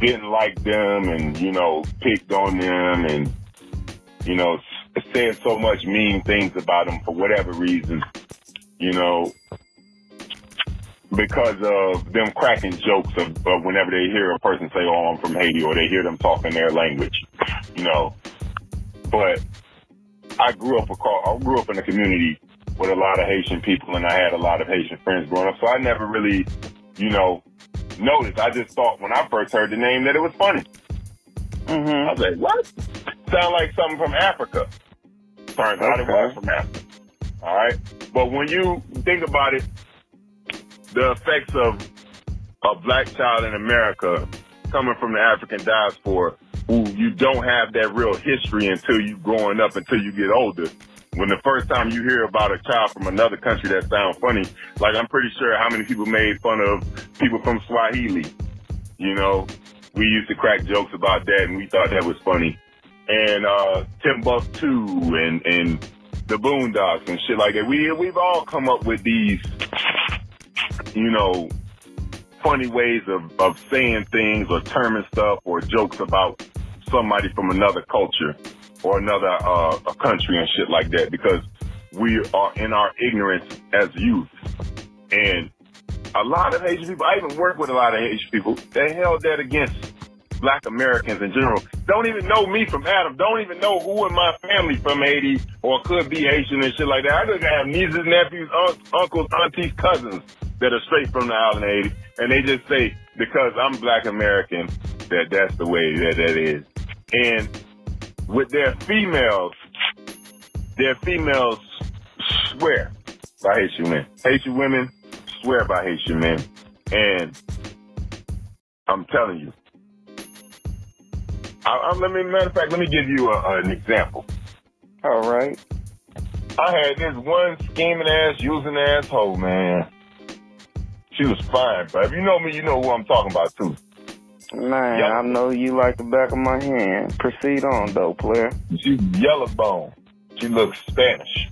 didn't like them and, you know, picked on them and, you know, said so much mean things about them for whatever reason, you know, because of them cracking jokes of, of whenever they hear a person say, oh, I'm from Haiti, or they hear them talking their language, you know. But I grew up I grew up in a community with a lot of Haitian people, and I had a lot of Haitian friends growing up. So I never really, you know, noticed. I just thought when I first heard the name that it was funny. I Mm-hmm. was like, what? Sound like something from Africa. Turns out it was from Africa. All right. But when you think about it, the effects of a black child in America coming from the African diaspora, who you don't have that real history until you growing up, until you get older. When the first time you hear about a child from another country that sounds funny, like I'm pretty sure how many people made fun of people from Swahili. You know, we used to crack jokes about that and we thought that was funny. And uh Timbuktu and and the Boondocks and shit like that. We we've all come up with these, you know, funny ways of of saying things or terming stuff or jokes about somebody from another culture or another uh country and shit like that because we are in our ignorance as youth. And a lot of Haitian people, I even work with a lot of Haitian people, they held that against black Americans in general don't even know me from Adam, don't even know who in my family from Haiti or could be Haitian and shit like that. I just have nieces, nephews, un- uncles, aunties, cousins that are straight from the island of Haiti. And they just say, because I'm black American, that that's the way that that is. And with their females, their females swear by Haitian men. Haitian women swear by Haitian men. And I'm telling you, I, I, let me, matter of fact, let me give you a, an example. All right. I had this one scheming ass, using asshole, man. She was fine, but if you know me, you know who I'm talking about too. Man, yellow. I know you like the back of my hand. Proceed on, though, player. She's yellow bone. She looks Spanish.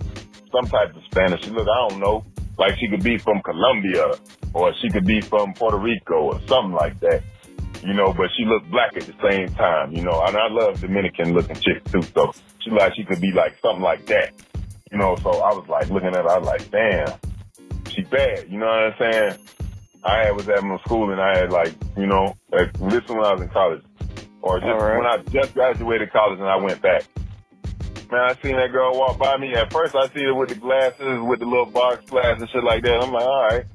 Some type of Spanish. She look, I don't know, like she could be from Colombia or she could be from Puerto Rico or something like that. You know, but she looked black at the same time, you know, and I love Dominican looking chicks too, so she like she could be like something like that. You know, so I was like looking at her, I was like, damn, she bad, you know what I'm saying? I had, was at my school and I had like, you know, like, this when I was in college. Or just right. when I just graduated college and I went back. Man, I seen that girl walk by me. At first I see her with the glasses, with the little box glass and shit like that. I'm like, alright.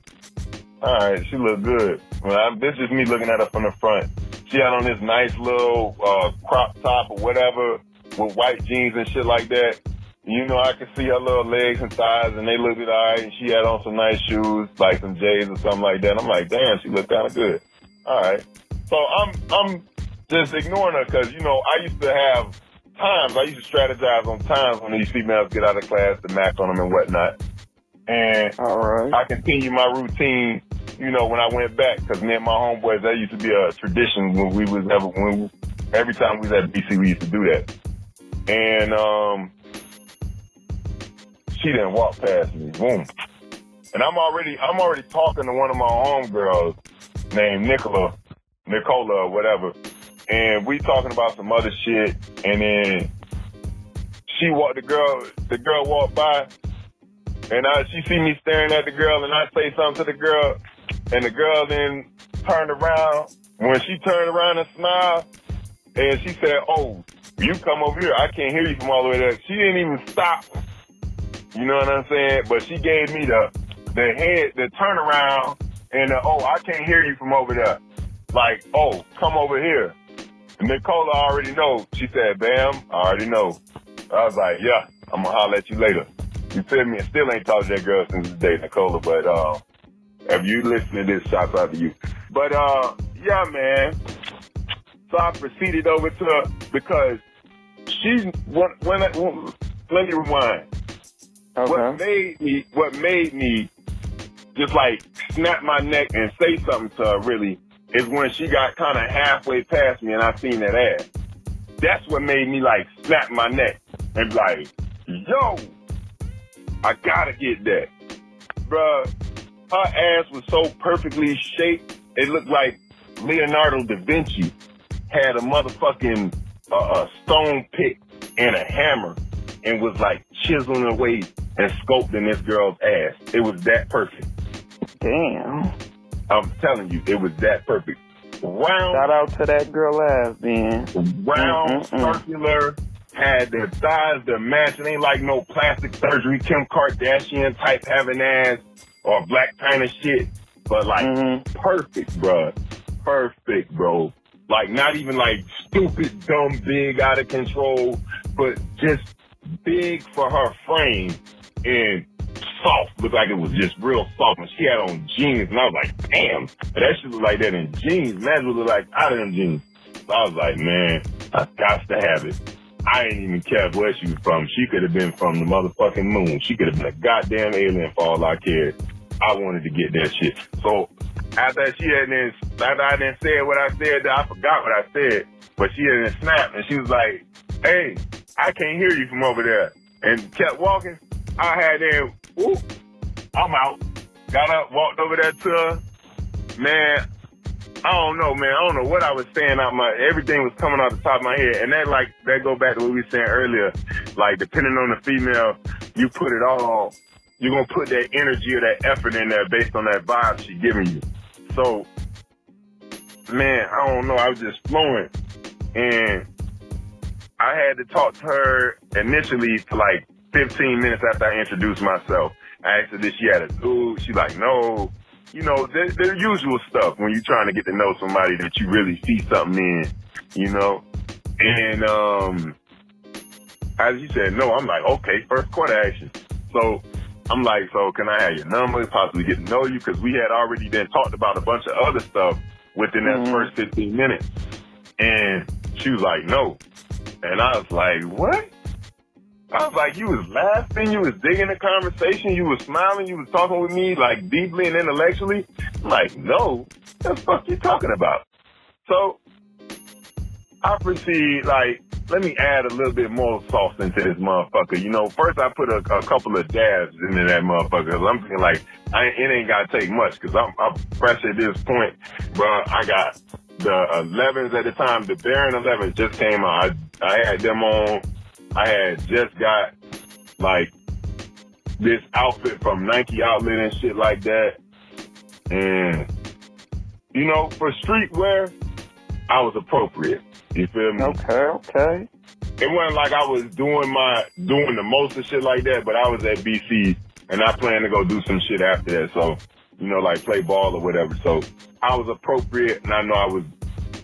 Alright, she look good. Well, I'm, this is me looking at her from the front. She had on this nice little, uh, crop top or whatever with white jeans and shit like that. You know, I could see her little legs and thighs, and they looked at alright. And she had on some nice shoes, like some J's or something like that. I'm like, damn, she looked kind of good. All right. So I'm I'm just ignoring her because you know I used to have times. I used to strategize on times when these females get out of class to mac on them and whatnot. And All right. I continue my routine. You know, when I went back, because me and my homeboys, that used to be a tradition when we was ever when we, every time we was at BC, we used to do that. And um, she didn't walk past me. Boom. And I'm already I'm already talking to one of my homegirls named Nicola, Nicola or whatever. And we talking about some other shit and then she walked the girl the girl walked by and I she see me staring at the girl and I say something to the girl and the girl then turned around. When she turned around and smiled and she said, Oh, you come over here. I can't hear you from all the way there. She didn't even stop you know what I'm saying? But she gave me the the head, the turnaround, and the, oh, I can't hear you from over there. Like, oh, come over here. And Nicola already know. She said, Bam, I already know. I was like, yeah, I'm gonna holler at you later. You feel me? I still ain't talked to that girl since the day, Nicola, but uh, if you listen to this, shouts out to you. But uh, yeah, man. So I proceeded over to her because she's when, when, when let me rewind. Okay. What made me, what made me just like snap my neck and say something to her really is when she got kind of halfway past me and I seen that ass. That's what made me like snap my neck and be like, yo, I gotta get that. Bruh, her ass was so perfectly shaped, it looked like Leonardo da Vinci had a motherfucking uh, a stone pick and a hammer and was like chiseling away and sculpting this girl's ass. It was that perfect. Damn. I'm telling you, it was that perfect. Round. Shout out to that girl ass, man. Round, Mm-mm-mm. circular, had their thighs, their match. It ain't like no plastic surgery, Kim Kardashian type having ass or black kind of shit. But like mm-hmm. perfect, bro. Perfect, bro. Like not even like stupid, dumb, big, out of control, but just big for her frame and soft. Looked like it was just real soft. And she had on jeans, and I was like, damn, that shit look like that in jeans. Man, look like out of them jeans. So I was like, man, I got to have it. I ain't even care where she was from. She could have been from the motherfucking moon. She could have been a goddamn alien for all I cared. I wanted to get that shit. So after she had then, after I didn't say what I said, I forgot what I said. But she then snapped and she was like, hey, I can't hear you from over there. And kept walking. I had then, whoop, I'm out. Got up, walked over there to her. Man, I don't know, man. I don't know what I was saying out my, everything was coming out the top of my head. And that like, that go back to what we were saying earlier. Like, depending on the female, you put it all, you're going to put that energy or that effort in there based on that vibe she's giving you. So, man, I don't know. I was just flowing, and I had to talk to her initially for like 15 minutes after I introduced myself. I asked her if she had a dude. She's like, no. You know, the, the usual stuff when you're trying to get to know somebody that you really see something in, you know? And, um, as you said, no, I'm like, okay, first quarter action. So I'm like, so can I have your number, possibly get to know you? Cause we had already then talked about a bunch of other stuff within that mm-hmm. first 15 minutes. And she was like, no. And I was like, what? I was like, you was laughing, you was digging the conversation, you was smiling, you was talking with me like deeply and intellectually. I'm like, no, what the fuck you talking about? So I proceed like, let me add a little bit more sauce into this motherfucker. You know, first I put a, a couple of dabs into that motherfucker. I'm thinking like, I, it ain't gotta take much because I'm, I'm fresh at this point, bro. I got the 11s at the time, the Baron 11s just came out. I, I had them on I had just got like this outfit from Nike outlet and shit like that. And you know, for streetwear, I was appropriate. You feel me? Okay, okay. It wasn't like I was doing my doing the most of shit like that, but I was at BC and I plan to go do some shit after that. So, you know, like play ball or whatever. So I was appropriate and I know I was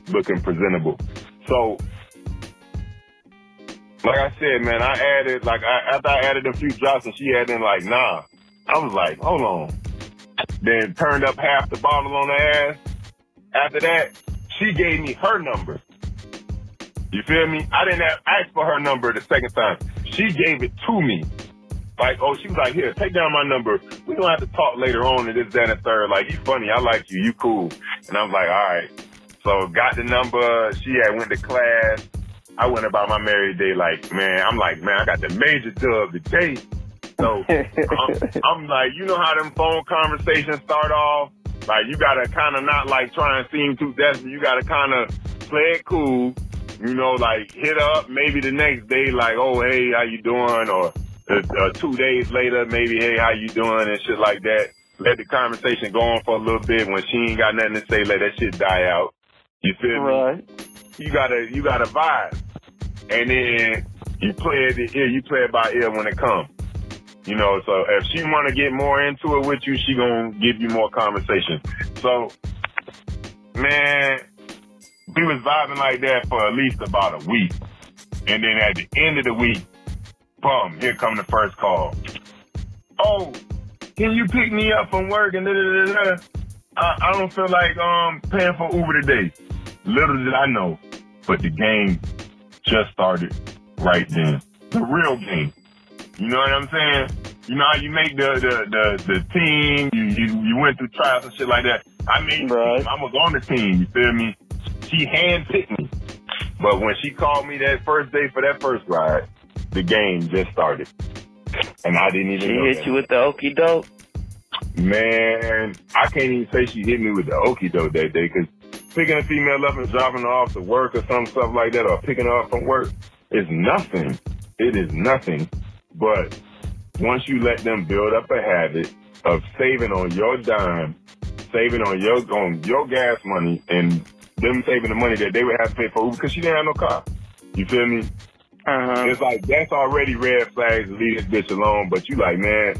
looking presentable. So like I said, man, I added like I, after I added a few drops and she added in like nah. I was like, hold on. Then turned up half the bottle on her ass. After that, she gave me her number. You feel me? I didn't have, ask for her number the second time. She gave it to me. Like, oh, she was like, here, take down my number. We don't have to talk later on and this, that, and third. Like, you funny. I like you. You cool. And I was like, all right. So got the number. She had went to class. I went about my married day like, man, I'm like, man, I got the major dub today. So I'm, I'm like, you know how them phone conversations start off? Like you gotta kind of not like try and seem too desperate. You gotta kind of play it cool. You know, like hit up maybe the next day, like, oh hey, how you doing? Or uh, uh, two days later, maybe hey, how you doing? And shit like that. Let the conversation go on for a little bit. When she ain't got nothing to say, let that shit die out. You feel right. me? You gotta you gotta vibe and then you play it ear, you play it by ear when it comes. You know, so if she want to get more into it with you, she gonna give you more conversation. So, man, we was vibing like that for at least about a week, and then at the end of the week, boom, here come the first call. Oh, can you pick me up from work and da da da? I, I don't feel like um paying for Uber today. Little did I know, but the game just started right then. The real game. You know what I'm saying? You know how you make the the the, the team, you, you you went through trials and shit like that. I mean, right. I was on the team, you feel me? She handpicked me. But when she called me that first day for that first ride, the game just started. And I didn't even she hit that. you with the okie doke? Man, I can't even say she hit me with the okie doke that day because picking a female up and dropping her off to work or some stuff like that, or picking her up from work, is nothing. It is nothing. But once you let them build up a habit of saving on your dime, saving on your on your gas money, and them saving the money that they would have to pay for because she didn't have no car. You feel me? Uh-huh. It's like that's already red flags to leave this bitch alone. But you like, man,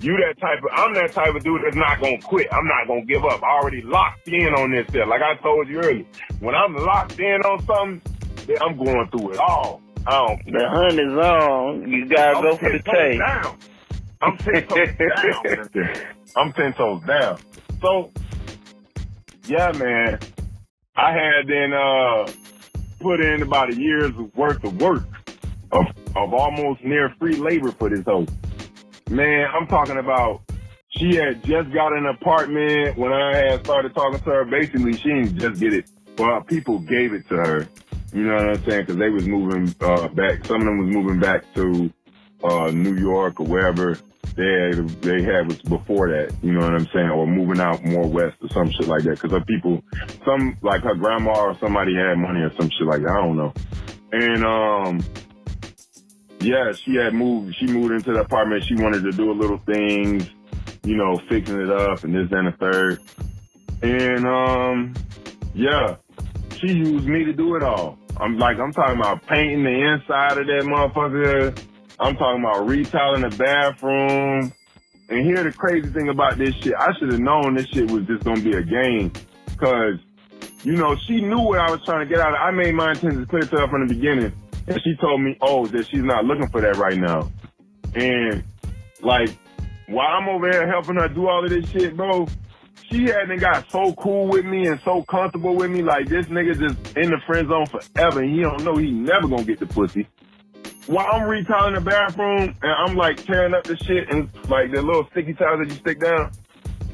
you that type of, I'm that type of dude that's not gonna quit. I'm not gonna give up. I already locked in on this shit. Like I told you earlier, when I'm locked in on something, I'm going through it all. I don't The hunt is on. You gotta I'm go for the taste. Down. I'm ten toes down. I'm ten toes down. So, yeah, man, I had then uh put in about a year's worth of work of of almost near free labor for this hoe. Man, I'm talking about she had just got an apartment when I had started talking to her. Basically, she didn't just get it. Well, people gave it to her. You know what I'm saying? Because they was moving uh, back. Some of them was moving back to uh, New York or wherever they had, they had was before that. You know what I'm saying? Or moving out more west or some shit like that. Because her people, some like her grandma or somebody had money or some shit like that. I don't know. And um, yeah, she had moved. She moved into the apartment. She wanted to do a little things, you know, fixing it up and this and the third. And um, Yeah. She used me to do it all. I'm like, I'm talking about painting the inside of that motherfucker. I'm talking about retiling the bathroom. And here the crazy thing about this shit, I should have known this shit was just gonna be a game. Cause, you know, she knew what I was trying to get out of. I made my intentions clear to her from the beginning. And she told me, oh, that she's not looking for that right now. And like, while I'm over here helping her do all of this shit, bro, she hadn't got so cool with me and so comfortable with me. Like this nigga just in the friend zone forever. And he don't know he never gonna get the pussy. While I'm retiling the bathroom and I'm like tearing up the shit and like the little sticky towels that you stick down.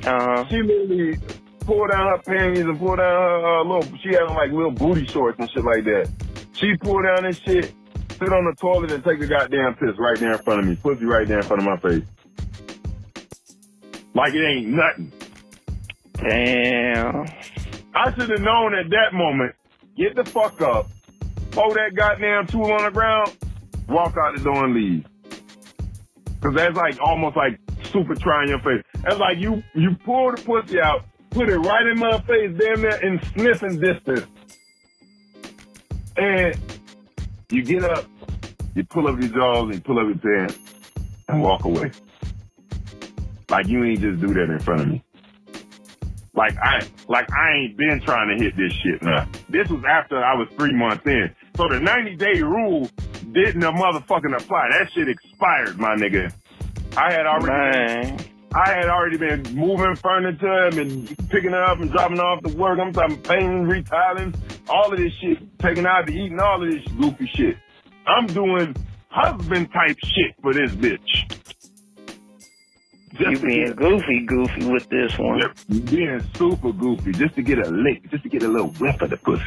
Uh-huh. She literally pulled down her panties and pulled down her uh, little. She had like little booty shorts and shit like that. She pulled down this shit, sit on the toilet and take a goddamn piss right there in front of me, pussy right there in front of my face. Like it ain't nothing. Damn. I should have known at that moment, get the fuck up, throw that goddamn tool on the ground, walk out the door and leave. Cause that's like almost like super trying your face. That's like you, you pull the pussy out, put it right in my face, damn near in sniffing distance. And you get up, you pull up your jaws and you pull up your pants and walk away. Like you ain't just do that in front of me. Like I, like I ain't been trying to hit this shit now. This was after I was three months in. So the 90 day rule didn't a motherfucking apply. That shit expired, my nigga. I had already, Man. I had already been moving furniture and picking it up and dropping it off to work. I'm talking painting, retiling, all of this shit, taking out to eating, all of this goofy shit. I'm doing husband type shit for this bitch. You Just to being goofy, goofy with this one. Being super goofy just to get a lick, just to get a little whiff of the pussy.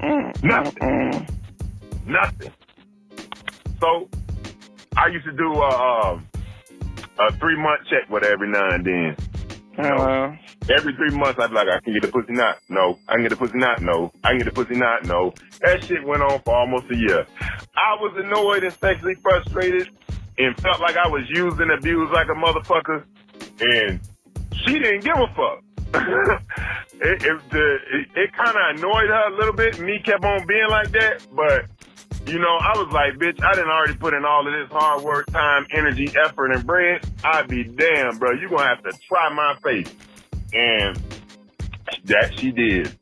Mm, Nothing. mm, mm. Nothing. So I used to do a, um, a three month check with every now and then. Uh-huh. Every three months I'd be like, I can get a pussy not. No. I can get a pussy not. No. I can get a pussy not. No. That shit went on for almost a year. I was annoyed and sexually frustrated and felt like I was used and abused like a motherfucker. And she didn't give a fuck. it it, it, it kind of annoyed her a little bit. Me kept on being like that, but you know, I was like, bitch, I didn't already put in all of this hard work, time, energy, effort, and bread. I'd be damn, bro. You gonna have to try my face. And that she did.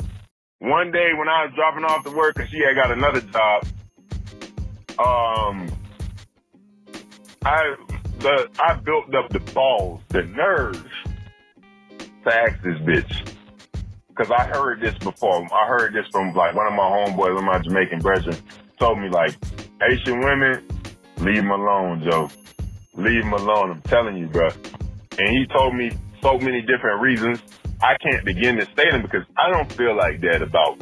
One day when I was dropping off to work, cause she had got another job, um, I the I built up the balls, the nerves to ask this bitch. Cause I heard this before. I heard this from like one of my homeboys, one of my Jamaican brethren, told me like, Haitian women, leave them alone, Joe. Leave them alone. I'm telling you, bro. And he told me so many different reasons. I can't begin to state them because I don't feel like that about,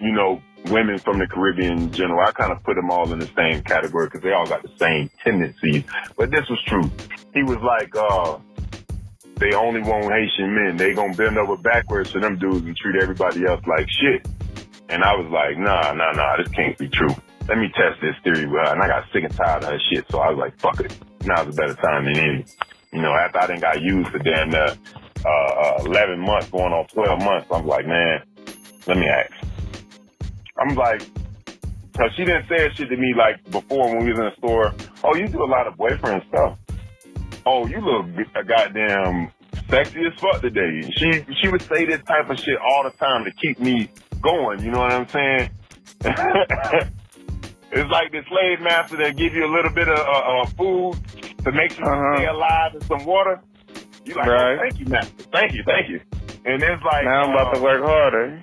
you know, women from the Caribbean in general. I kind of put them all in the same category because they all got the same tendencies. But this was true. He was like, uh, they only want Haitian men. They gonna bend over backwards to them dudes and treat everybody else like shit. And I was like, nah, nah, nah, this can't be true. Let me test this theory. Well, and I got sick and tired of her shit, so I was like, fuck it. Now's a better time than any. You know, after I didn't got used for damn uh, uh, 11 months, going on 12 months, I'm like, man, let me ask. I'm like, cause she didn't say shit to me like before when we was in the store. Oh, you do a lot of boyfriend stuff. Oh, you look a goddamn sexy as fuck today. She she would say this type of shit all the time to keep me going. You know what I'm saying? it's like the slave master that give you a little bit of uh, uh, food to make you Uh-huh. stay alive and some water. You like, Right. oh, thank you, master. Thank you, thank you. And it's like, Now I'm about uh, to work harder.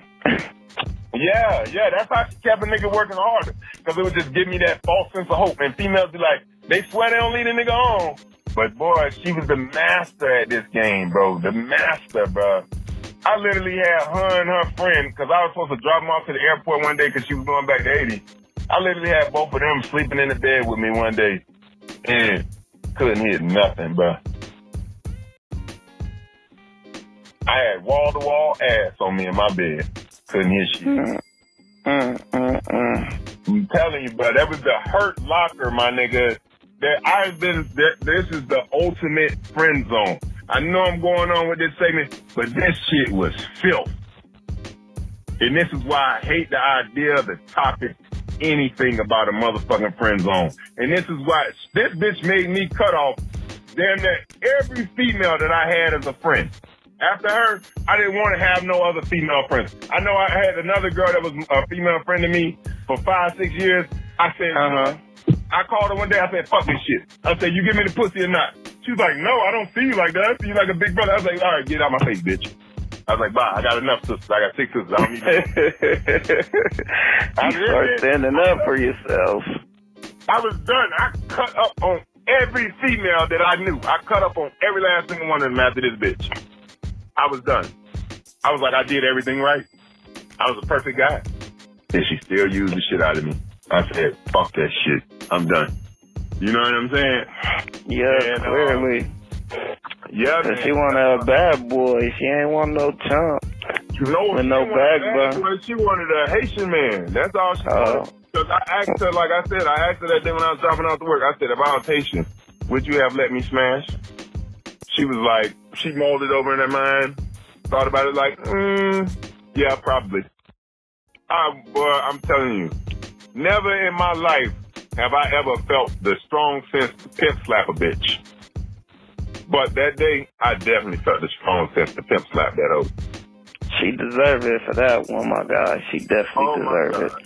yeah, yeah, that's how she kept a nigga working harder. Cause it would just give me that false sense of hope. And females be like, they swear they don't lead a nigga on. But boy, she was the master at this game, bro. The master, bro. I literally had her and her friend, cause I was supposed to drop them off to the airport one day cause she was going back to Haiti. I literally had both of them sleeping in the bed with me one day. And couldn't hit nothing, bro. I had wall to wall ass on me in my bed. Couldn't hit shit. Mm, mm, mm. I'm telling you, bro, that was the hurt locker, my nigga. That I've been. That, this is the ultimate friend zone. I know I'm going on with this segment, but this shit was filth. And this is why I hate the idea of the topic, anything about a motherfucking friend zone. And this is why this bitch made me cut off damn near every female that I had as a friend. After her, I didn't want to have no other female friends. I know I had another girl that was a female friend to me for five, six years. I said, uh-huh. I called her one day. I said, fuck this shit. I said, you give me the pussy or not? She's like, no, I don't see you like that. I see you like a big brother. I was like, all right, get out of my face, bitch. I was like, bye. I got enough sisters. I got six sisters. I don't need I you start standing up for yourself. I was done. I cut up on every female that I knew. I cut up on every last single one of them after this bitch. I was done. I was like, I did everything right. I was a perfect guy. And she still used the shit out of me. I said, fuck that shit. I'm done. You know what I'm saying? Yeah, and, clearly. Uh, yeah, man. She want a bad boy. She ain't want no chump. You know, With no backbone. She wanted a Haitian man. That's all she oh. wanted. Because I asked her, like I said, I asked her that day when I was dropping out to work. I said, if I was Haitian, would you have let me smash? She was like, she molded over in her mind, thought about it like, mm, yeah, probably. I, boy, I'm telling you, never in my life have I ever felt the strong sense to pimp slap a bitch. But that day, I definitely felt the strong sense to pimp slap that hoe. She deserved it for that one, my God. She definitely oh deserved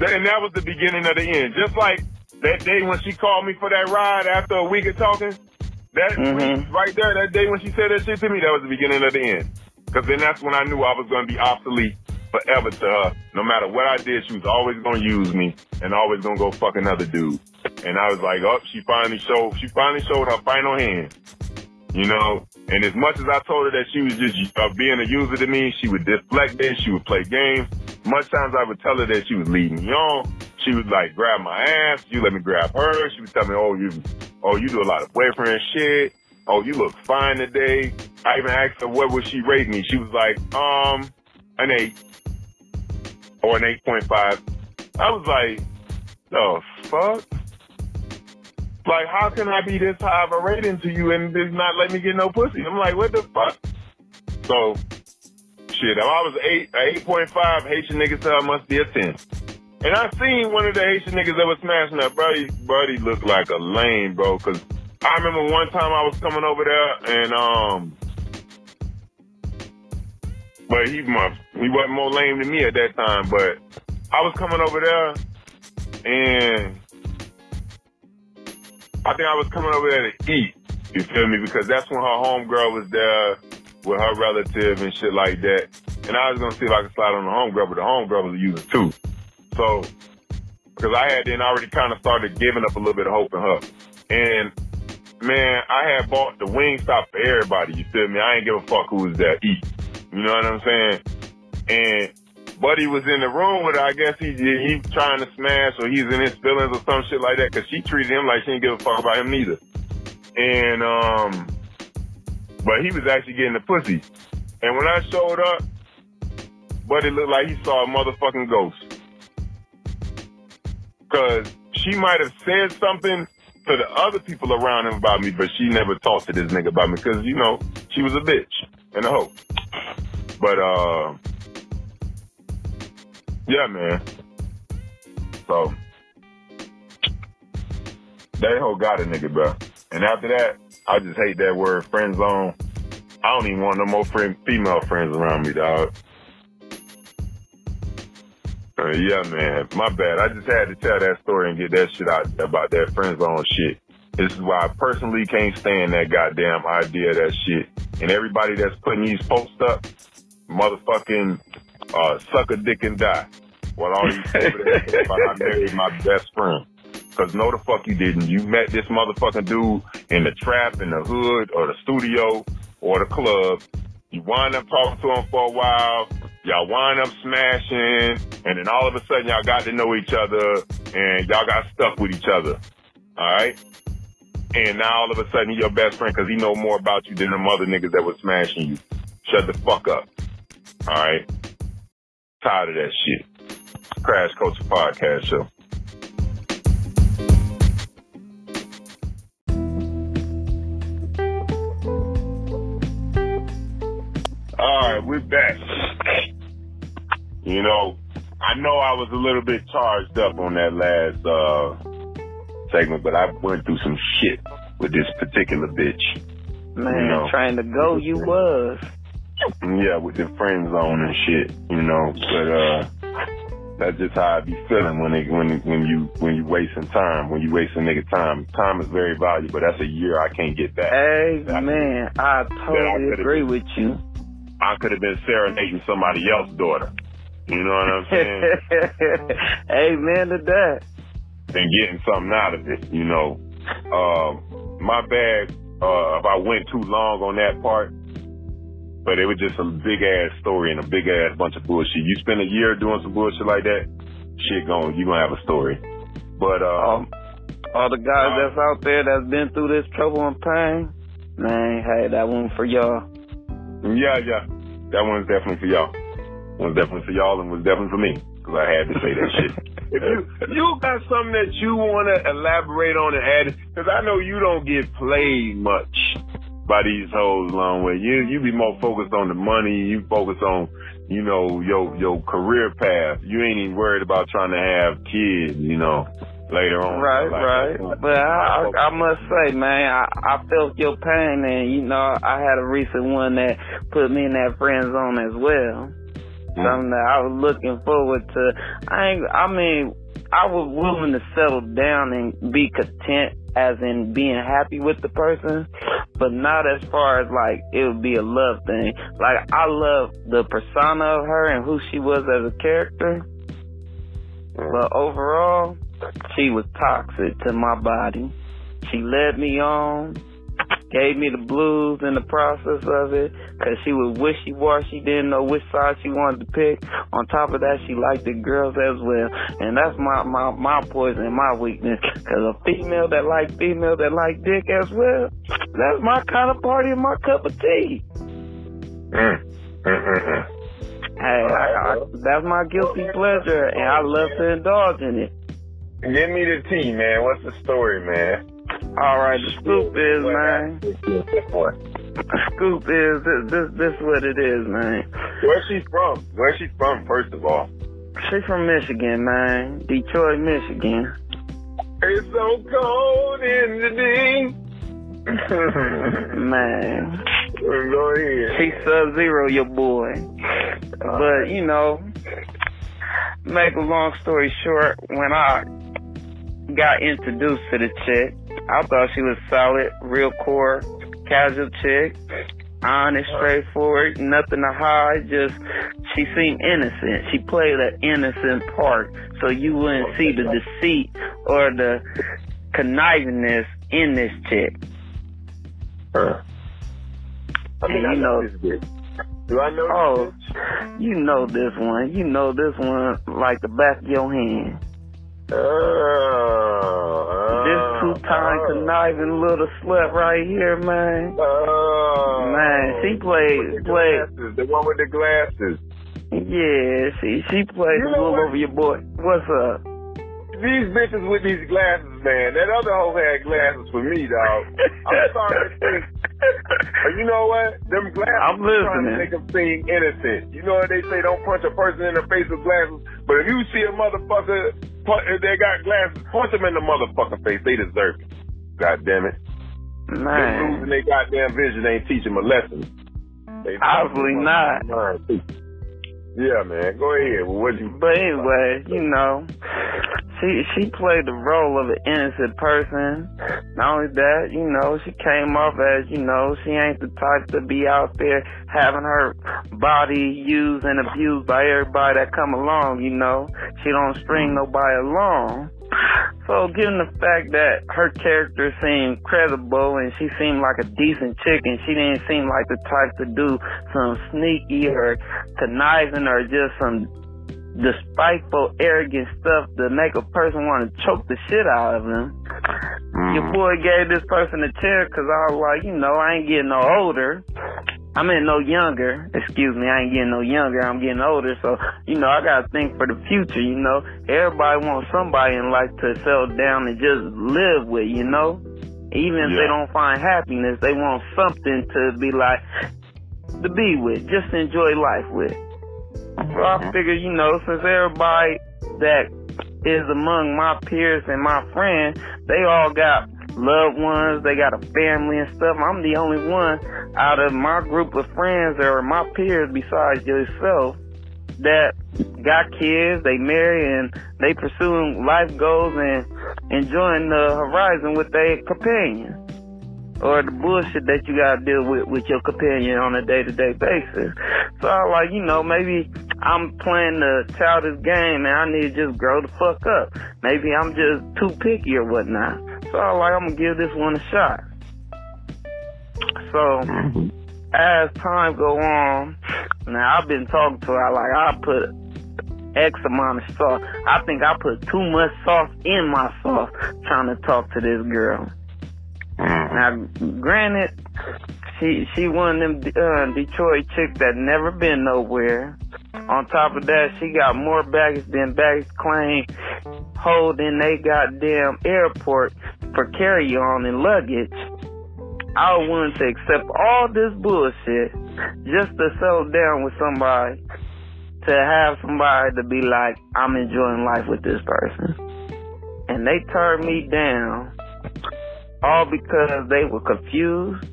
it. And that was the beginning of the end. Just like that day when she called me for that ride after a week of talking, that mm-hmm. week right there, that day when she said that shit to me, that was the beginning of the end. Because then that's when I knew I was going to be obsolete forever to her. No matter what I did, she was always to use me and always to go fuck another dude. And I was like, oh, she finally showed, she finally showed her final hand. You know, and as much as I told her that she was just uh, being a user to me, she would deflect it. She would play games. Much times I would tell her that she was leading me on. She would like grab my ass. You let me grab her. She would tell me, oh, you, oh, you do a lot of boyfriend shit. Oh, you look fine today. I even asked her what would she rate me. She was like, um, an eight or an 8.5. I was like, the fuck? Like, how can I be this high of a rating to you and just not let me get no pussy? I'm like, what the fuck? So, shit, if I was eight, a 8.5, Haitian niggas tell I must be a 10. And I seen one of the Haitian niggas that was smashing up. Buddy, buddy looked like a lame, bro. Cause I remember one time I was coming over there and, um, but he my, he wasn't more lame than me at that time. But I was coming over there, and I think I was coming over there to eat. You feel me? Because that's when her homegirl was there with her relative and shit like that. And I was gonna see if I could slide on the homegirl, but the homegirl was using too. So, because I had then already kind of started giving up a little bit of hope in her. And man, I had bought the Wingstop for everybody. You feel me? I ain't give a fuck who was there eat. You know what I'm saying? And Buddy was in the room with her. I guess he he trying to smash or he's in his feelings or some shit like that because she treated him like she didn't give a fuck about him neither. And um, but he was actually getting the pussy. And when I showed up, Buddy looked like he saw a motherfucking ghost. Cause she might have said something to the other people around him about me, but she never talked to this nigga about me because, you know, she was a bitch and a hoe. But uh, yeah, man. So that whole got a nigga, bro. And after that, I just hate that word friend zone. I don't even want no more friend, female friends around me, dog. Uh, yeah, man. My bad. I just had to tell that story and get that shit out about that friend zone shit. This is why I personally can't stand that goddamn idea that shit. And everybody that's putting these posts up, motherfucking uh, suck a dick and die. Well, all you over there I married my best friend. Cause no the fuck you didn't. You met this motherfucking dude in the trap, in the hood, or the studio, or the club. You wind up talking to him for a while. Y'all wind up smashing, and then all of a sudden y'all got to know each other, and y'all got stuck with each other. All right. And now all of a sudden he your best friend because he know more about you than the other niggas that was smashing you. Shut the fuck up. All right. Tired of that shit. Crash Culture Podcast Show. All right, we're back. You know, I know I was a little bit charged up on that last uh segment, but I went through some shit with this particular bitch. Man, you know? trying to go, you was. Yeah, with the friend zone and shit, you know. But uh that's just how I be feeling when it, when when you when you wasting time, when you wasting nigga time. Time is very valuable. That's a year I can't get back. Hey man, I totally I agree with you. I could have been serenading somebody else's daughter. You know what I'm saying? Amen to that. And getting something out of it, you know. Um, my bad uh, if I went too long on that part. But it was just a big ass story and a big ass bunch of bullshit. You spend a year doing some bullshit like that, shit going, you gonna have a story. But um, all the guys uh, that's out there that's been through this trouble and pain, man, hey, that one for y'all. Yeah, yeah, that one's definitely for y'all. One's definitely for y'all and was definitely for me because I had to say that shit. If you uh, you got something that you want to elaborate on and add, because I know you don't get played much by these hoes Longway. You you be more focused on the money. You focus on you know your your career path. You ain't even worried about trying to have kids. You know later on. Right, like right. But I, I, I must say, man, I, I felt your pain, and you know, I had a recent one that put me in that friend zone as well. Something that I was looking forward to. I ain't, I mean, I was willing to settle down and be content as in being happy with the person, but not as far as like it would be a love thing. Like I love the persona of her and who she was as a character. But overall, she was toxic to my body. She led me on gave me the blues in the process of it because she was wishy-washy, didn't know which side she wanted to pick. On top of that, she liked the girls as well. And that's my, my, my poison and my weakness because a female that like female that like dick as well, that's my kind of party and my cup of tea. Mm. Mm-mm-mm. Hey, I, I, that's my guilty pleasure, and I love to indulge in it. Give me the tea, man. What's the story, man? All right, the scoop is, man. The scoop is this, this. This what it is, man. Where's she from? Where's she from? First of all, she from Michigan, man. Detroit, Michigan. It's so cold in the ding. man. Go ahead. She sub zero, your boy. But you know, make a long story short, when I got introduced to the chick, I thought she was solid, real core, casual chick, honest, straightforward, nothing to hide. Just she seemed innocent. She played an innocent part, so you wouldn't see the deceit or the connivingness in this chick. Uh, I mean, and you know, do I know? Oh, you know this one. You know this one like the back of your hand. Uh, this two-time uh, conniving little slut right here, man. Uh, man, she played played the one with the glasses. Yeah, she she played you the wool over your boy. What's up? These bitches with these glasses, man. That other hoe had glasses for me, dog. I'm starting to think. But you know what? Them glasses I'm listening. trying to make them seem innocent. You know what they say? Don't punch a person in the face with glasses. But if you see a motherfucker if they got glasses, punch them in the motherfucking face. They deserve it. God damn it. Man. They're losing their goddamn vision. They ain't teaching them a lesson. They Obviously not. Yeah, man. Go ahead. What you? But anyway, you know, she she played the role of an innocent person. Not only that, you know, she came off as you know she ain't the type to be out there having her body used and abused by everybody that come along. You know, she don't string mm-hmm. nobody along. So, given the fact that her character seemed credible and she seemed like a decent chick and she didn't seem like the type to do some sneaky or conniving or just some despiteful, arrogant stuff to make a person want to choke the shit out of him. Mm. Your boy gave this person a chair because I was like, you know, I ain't getting no older. I mean, no younger. Excuse me, I ain't getting no younger. I'm getting older. So, you know, I got to think for the future, you know. Everybody wants somebody in life to settle down and just live with, you know. Even if yeah. they don't find happiness, they want something to be like, to be with, just enjoy life with. So I figure, you know, since everybody that is among my peers and my friends, they all got loved ones, they got a family and stuff. I'm the only one out of my group of friends or my peers besides yourself that got kids, they marry and they pursuing life goals and enjoying the horizon with their companion. Or the bullshit that you gotta deal with with your companion on a day to day basis. So I like, you know, maybe I'm playing the childish game and I need to just grow the fuck up. Maybe I'm just too picky or whatnot. So I like, I'm gonna give this one a shot. So as time go on, now I've been talking to her. Like I put X amount of sauce. I think I put too much sauce in my sauce trying to talk to this girl. Now, granted, she she one of them uh, Detroit chicks that never been nowhere. On top of that, she got more baggage than baggage claim hold in they goddamn airport for carry on and luggage. I willing to accept all this bullshit just to settle down with somebody to have somebody to be like, I'm enjoying life with this person. And they turned me down all because they were confused,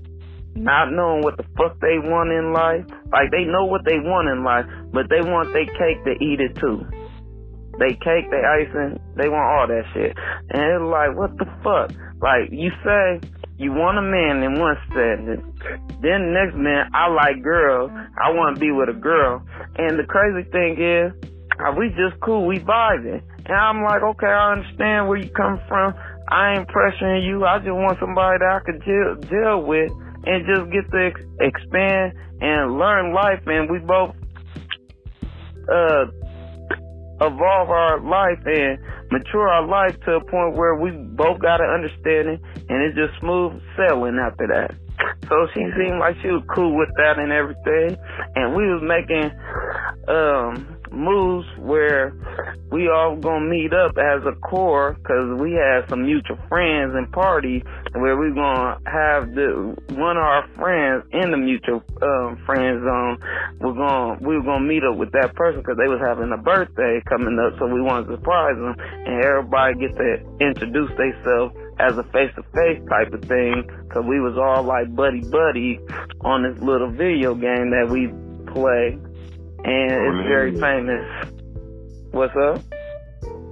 not knowing what the fuck they want in life. Like they know what they want in life, but they want their cake to eat it too. They cake, they icing, they want all that shit. And it's like, what the fuck? Like you say, you want a man in one setting. Then next man, I like girls. I want to be with a girl. And the crazy thing is, uh, we just cool. We vibing. And I'm like, okay, I understand where you come from. I ain't pressuring you. I just want somebody that I could deal, deal with and just get to ex- expand and learn life. And we both, uh, evolve our life and mature our life to a point where we both got an understanding and it's just smooth sailing after that. So she seemed like she was cool with that and everything. And we was making um moves where we all gonna meet up as a core because we had some mutual friends and party where we gonna have the one of our friends in the mutual um, friend zone. We're gonna we were gonna meet up with that person because they was having a birthday coming up, so we wanted to surprise them and everybody get to introduce themselves as a face to face type of thing because we was all like buddy buddy on this little video game that we play and on it's very internet. famous. What's up?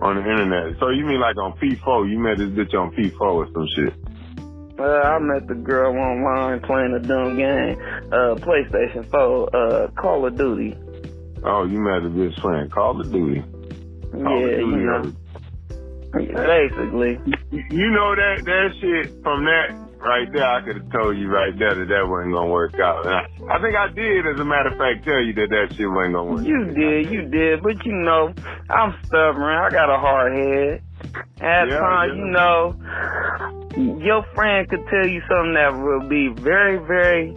On the internet. So you mean like on P4? You met this bitch on P4 or some shit? Uh, I met the girl online playing a dumb game, uh, PlayStation 4, uh, Call of Duty. Oh, you met a bitch playing Call of Duty. Call yeah, of Duty you know. Basically. You know that that shit from that right there, I could have told you right there that that wasn't gonna work out. I, I, think I did, as a matter of fact, tell you that that shit wasn't gonna work. You did, you did, but you know, I'm stubborn. I got a hard head. At yeah, times, yeah. you know, your friend could tell you something that will be very, very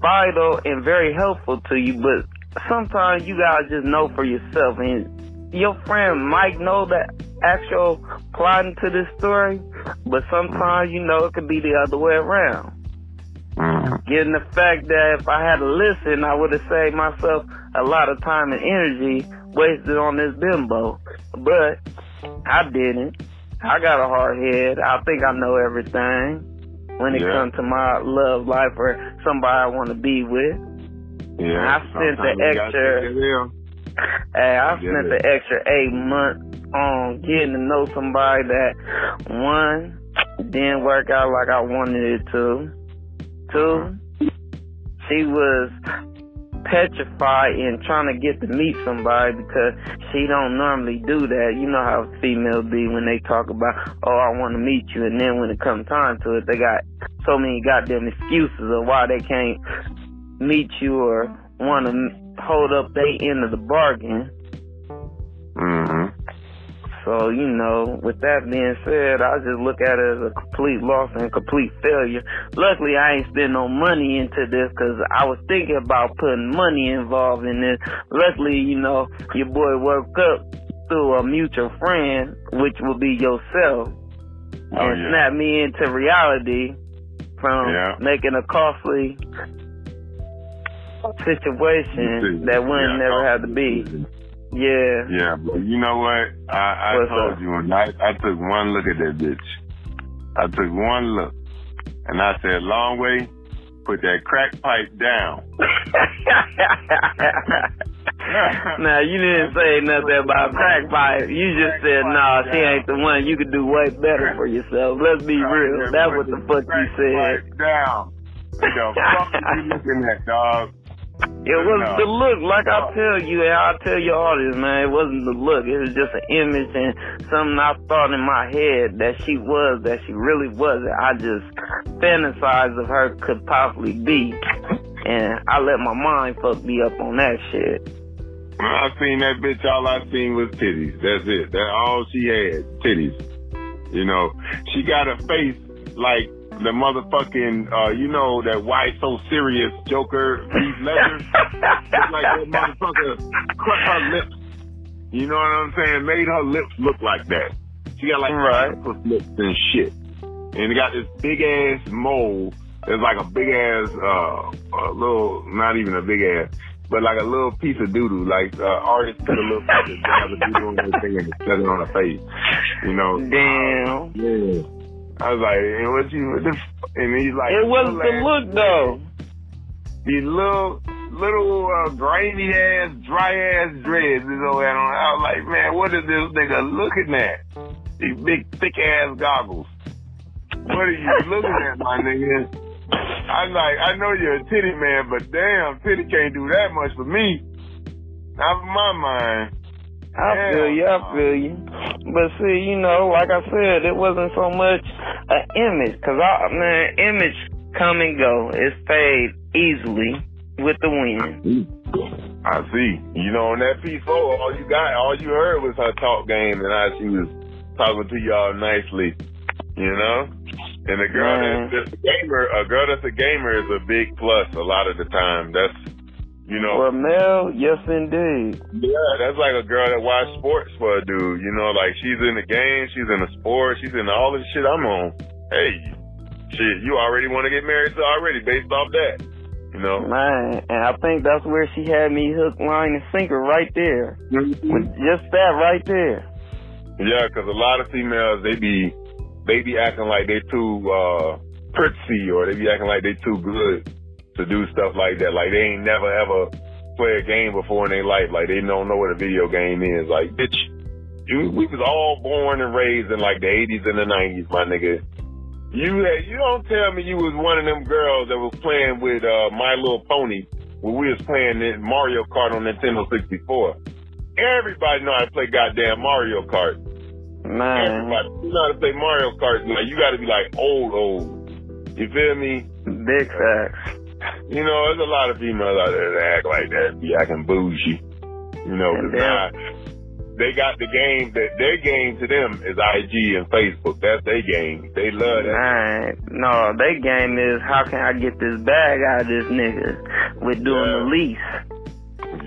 vital and very helpful to you, but sometimes you gotta just know for yourself. And your friend might know that actual plot into this story, but sometimes, you know, it could be the other way around. Mm-hmm. Given the fact that if I had to listen, I would have saved myself a lot of time and energy wasted on this bimbo. But I didn't. I got a hard head. I think I know everything when it yeah. comes to my love life or somebody I want to be with. Yeah, I spent the extra. Hey, I spent the extra eight months on getting to know somebody that one didn't work out like I wanted it to. Two, mm-hmm. she was petrified in trying to get to meet somebody because she don't normally do that. You know how females be when they talk about, oh, I want to meet you, and then when it comes time to it, they got so many goddamn excuses of why they can't meet you or want to hold up their end of the bargain. So, you know, with that being said, I just look at it as a complete loss and complete failure. Luckily, I ain't spend no money into this because I was thinking about putting money involved in this. Luckily, you know, your boy woke up through a mutual friend, which will be yourself, oh, and yeah. snap me into reality from yeah. making a costly situation that wouldn't yeah, never have to be. Yeah. Yeah, but you know what? I, I told up? you, and I, I took one look at that bitch. I took one look, and I said, "Longway, put that crack pipe down." now you didn't say nothing about crack pipe. You just said, "Nah, she ain't the one. You could do way better for yourself." Let's be real. That's what the fuck you said. Down. The fuck are you looking at, dog? It was no. the look, like I tell you, and I tell your audience, man, it wasn't the look. It was just an image and something I thought in my head that she was, that she really wasn't. I just fantasized of her could possibly be, and I let my mind fuck me up on that shit. When I seen that bitch, all I seen was titties. That's it. That's all she had, titties. You know, she got a face like the motherfucking, uh, you know, that why so serious Joker, Heath Ledger. it's like that motherfucker cut her lips. You know what I'm saying? Made her lips look like that. She got like right. lips and shit. And it got this big ass mole. It's like a big ass, uh, a little, not even a big ass, but like a little piece of doodoo. Like uh, artist put a little piece of doodoo on the thing and set it on her face. You know? Damn. Yeah. I was like, and what you, what the, and he's like, it wasn't the look though. These little, little uh, grainy ass, dry ass dreads is over there. I was like, man, what is this nigga looking at? These big, thick ass goggles. What are you looking at, my nigga? I'm like, I know you're a titty man, but damn, titty can't do that much for me. Not for my mind. I feel you, I feel you. But see, you know, like I said, it wasn't so much an image, cause I, man, image come and go. It fade easily with the wind. I see. You know, on that piece four, all you got, all you heard was her talk game and how she was talking to y'all nicely. You know? And a girl that's a gamer, a girl that's a gamer is a big plus a lot of the time. That's you know. Well, Mel, yes indeed. Yeah, that's like a girl that watch sports for a dude. You know, like she's in the game, she's in the sport, she's in all the shit I'm on. Hey, shit, you already want to get married to already based off that. You know. Man, and I think that's where she had me hook, line, and sinker right there. Mm-hmm. With just that right there. Yeah, because a lot of females they be they be acting like they too uh pretty or they be acting like they too good to do stuff like that. Like they ain't never ever play a game before in their life. Like they don't know what a video game is. Like bitch, you, we was all born and raised in like the 80s and the 90s, my nigga. You had, you don't tell me you was one of them girls that was playing with uh, My Little Pony when we was playing Mario Kart on Nintendo 64. Everybody know how to play goddamn Mario Kart. Man. Everybody you know how to play Mario Kart. Like you got to be like old, old. You feel me? Big facts. You know, there's a lot of females out there that act like that, be acting bougie. You know, cause now they got the game that their game to them is IG and Facebook. That's their game. They love that. Right. No, their game is how can I get this bag out of this nigga with doing yeah. the lease.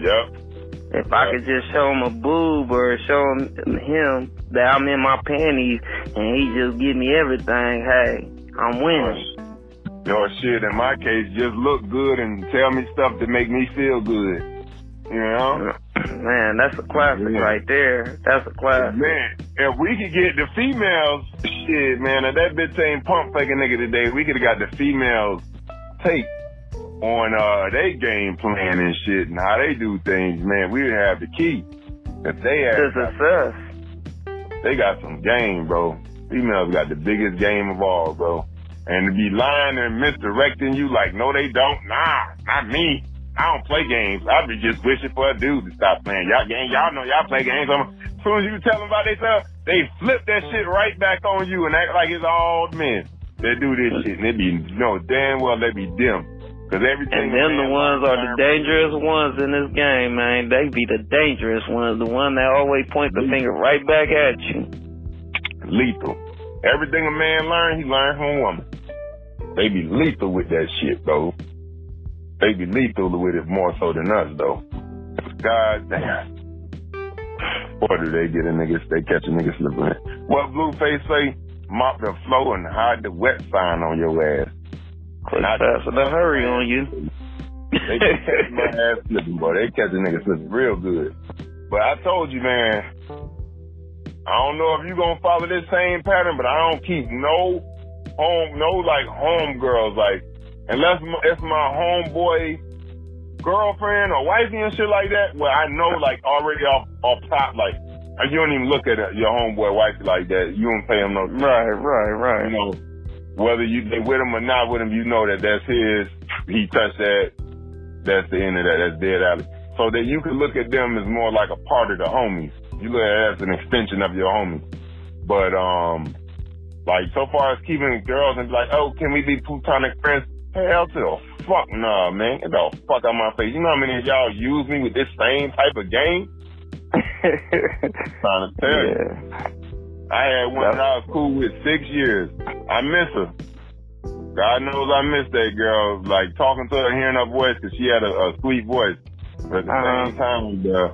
Yep. If yep. I could just show him a boob or show him, him that I'm in my panties and he just give me everything, hey, I'm winning. Or shit, in my case, just look good and tell me stuff to make me feel good. You know? Man, that's a classic yeah. right there. That's a classic. Man, if we could get the females, shit, man, if that bitch ain't pump faking nigga today, we could have got the females take on uh they game plan and shit and how they do things, man, we would have the key. If they to success. They got some game, bro. Females got the biggest game of all, bro and to be lying and misdirecting you like, no, they don't. Nah, not me. I don't play games. I be just wishing for a dude to stop playing. Y'all game, y'all know y'all play games. As soon as you tell them about themselves, they flip that shit right back on you and act like it's all men that do this shit. And they be, you know, damn well they be them. Cause everything. And them the ones are the dangerous ones in this game, man. They be the dangerous ones, the one that always point the finger right back at you. Lethal. Everything a man learn, he learn from a woman. They be lethal with that shit, though. They be lethal with it more so than us, though. God damn. Boy, do they get a nigga, they catch a nigga slipping. What Blueface say? Mop the floor and hide the wet sign on your ass. Not faster to hurry on you. They catch my ass slipping, boy. They catch a nigga slipping real good. But I told you, man, I don't know if you gonna follow this same pattern, but I don't keep no home, no like home girls, like unless it's my homeboy girlfriend or wifey and shit like that. Well, I know like already off off top, like you don't even look at your homeboy wifey like that. You don't pay him no. Right, right, right. You know, whether you they with him or not with him, you know that that's his. He touched that. That's the end of that. That's dead alley. So that you can look at them as more like a part of the homies. You look at it as an extension of your homies. But um, like so far as keeping girls and be like, oh, can we be platonic friends? Hell to the fuck nah, man. Get the fuck out my face. You know how many of y'all use me with this same type of game? Trying to tell yeah. you. I had one that I was cool with six years. I miss her. God knows I miss that girl. Like talking to her, hearing her voice, cause she had a, a sweet voice. But at the uh-huh. same time, uh,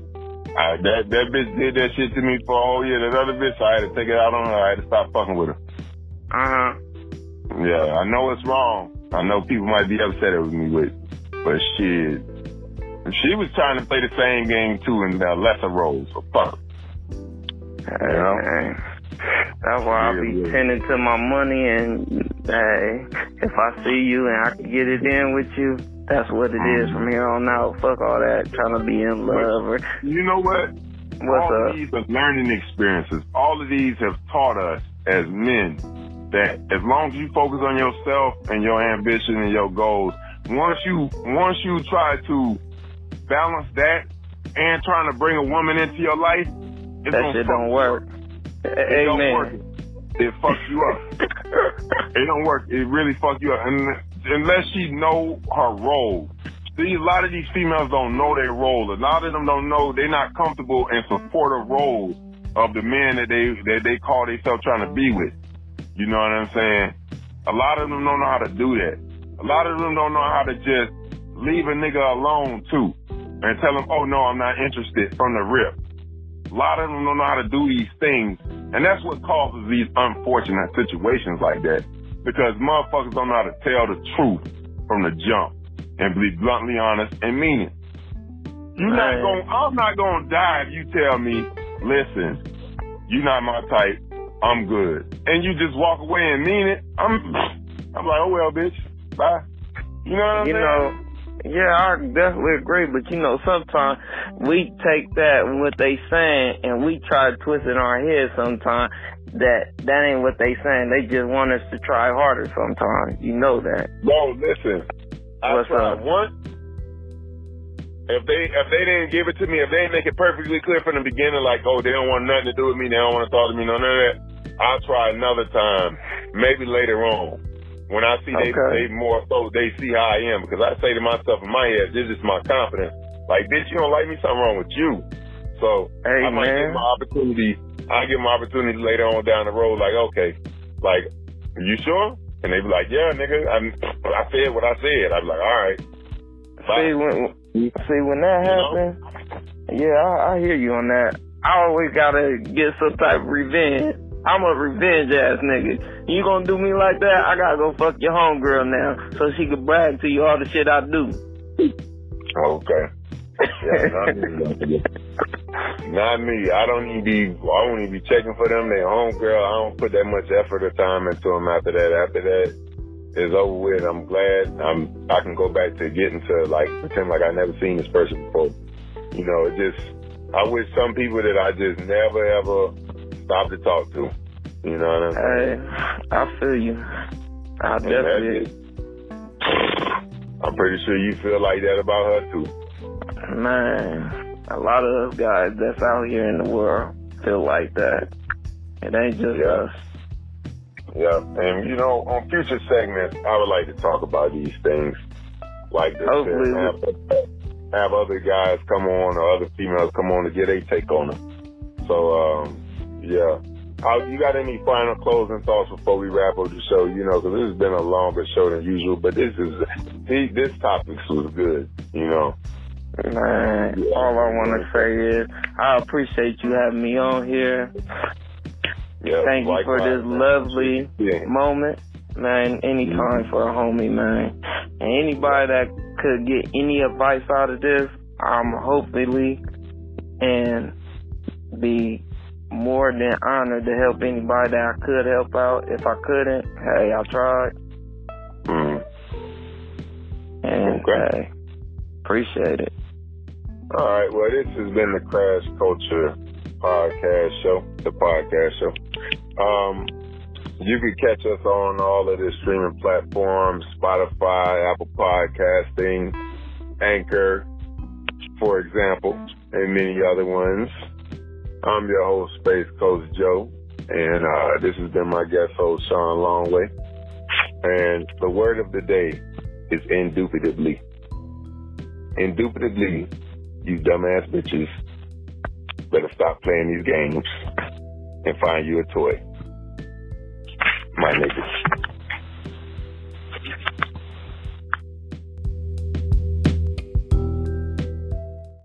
I, that that bitch did that shit to me for a whole year. That other bitch, I had to take it out on her. I had to stop fucking with her. Uh huh. Yeah, I know it's wrong. I know people might be upset with me with, but shit, she was trying to play the same game too in the lesser roles. So fuck. You know? That's why I be tending to my money and hey, if I see you and I can get it in with you, that's what it is from here on out. Fuck all that trying to be in love or You know what? What's all up? these are learning experiences. All of these have taught us as men that as long as you focus on yourself and your ambition and your goals, once you once you try to balance that and trying to bring a woman into your life, it's that shit don't work. It Amen. don't work. It fucks you up. it don't work. It really fucks you up. And unless she know her role. See, a lot of these females don't know their role. A lot of them don't know they're not comfortable in supportive roles of the men that they that they call themselves trying to be with. You know what I'm saying? A lot of them don't know how to do that. A lot of them don't know how to just leave a nigga alone too and tell him, oh no, I'm not interested from the rip. A lot of them don't know how to do these things. And that's what causes these unfortunate situations like that. Because motherfuckers don't know how to tell the truth from the jump and be bluntly honest and mean it. You're not going I'm not gonna die if you tell me, listen, you're not my type, I'm good. And you just walk away and mean it, I'm I'm like, oh well bitch, bye. You know what I'm you? Know, yeah, I definitely agree, but you know, sometimes we take that and what they saying and we try to twist it in our head sometimes that that ain't what they saying. They just want us to try harder sometimes. You know that. No, listen. I What's tried up? once. If they if they didn't give it to me, if they didn't make it perfectly clear from the beginning, like, oh, they don't want nothing to do with me, they don't want to talk to me, none of that, I'll try another time, maybe later on. When I see okay. they, they more so they see how I am because I say to myself in my head, this is my confidence. Like, bitch, you don't like me, something wrong with you. So hey, I might man. get my opportunity. I get my opportunity later on down the road. Like, okay, like, you sure? And they be like, yeah, nigga. I'm, I said what I said. I be like, all right. Bye. See when see when that happens. Yeah, I, I hear you on that. I always gotta get some type of revenge. I'm a revenge ass nigga. You gonna do me like that? I gotta go fuck your homegirl now so she can brag to you all the shit I do. Okay. Yeah, not, me. not me. I don't even be. I don't even be checking for them. They homegirl. I don't put that much effort or time into them. After that, after that is over with, I'm glad. I'm. I can go back to getting to like pretend like I never seen this person before. You know, it just. I wish some people that I just never ever stop to talk to. You know what I'm saying? Hey, I feel you. I definitely. I'm pretty sure you feel like that about her too. Man, a lot of us guys that's out here in the world feel like that. It ain't just yeah. us. Yeah, and you know, on future segments, I would like to talk about these things like this. Hopefully, have, have other guys come on or other females come on to get a take on it. So, um, yeah. Uh, you got any final closing thoughts before we wrap up the show? You know, because this has been a longer show than usual, but this is this topic was good. You know. Man, all I want to say is I appreciate you having me on here. Yeah, Thank you for this lovely yeah. moment. man, anytime for a homie, man. And anybody that could get any advice out of this, I'm hopefully and be more than honored to help anybody that I could help out. If I couldn't, hey, I tried. Mm. And Okay. hey, appreciate it. All right. Well, this has been the Crash Culture Podcast Show, the podcast show. Um, you can catch us on all of the streaming platforms: Spotify, Apple Podcasting, Anchor, for example, and many other ones. I'm your host, Space Coast Joe, and uh, this has been my guest host, Sean Longway. And the word of the day is indubitably. Indubitably, you dumbass bitches better stop playing these games and find you a toy. My niggas.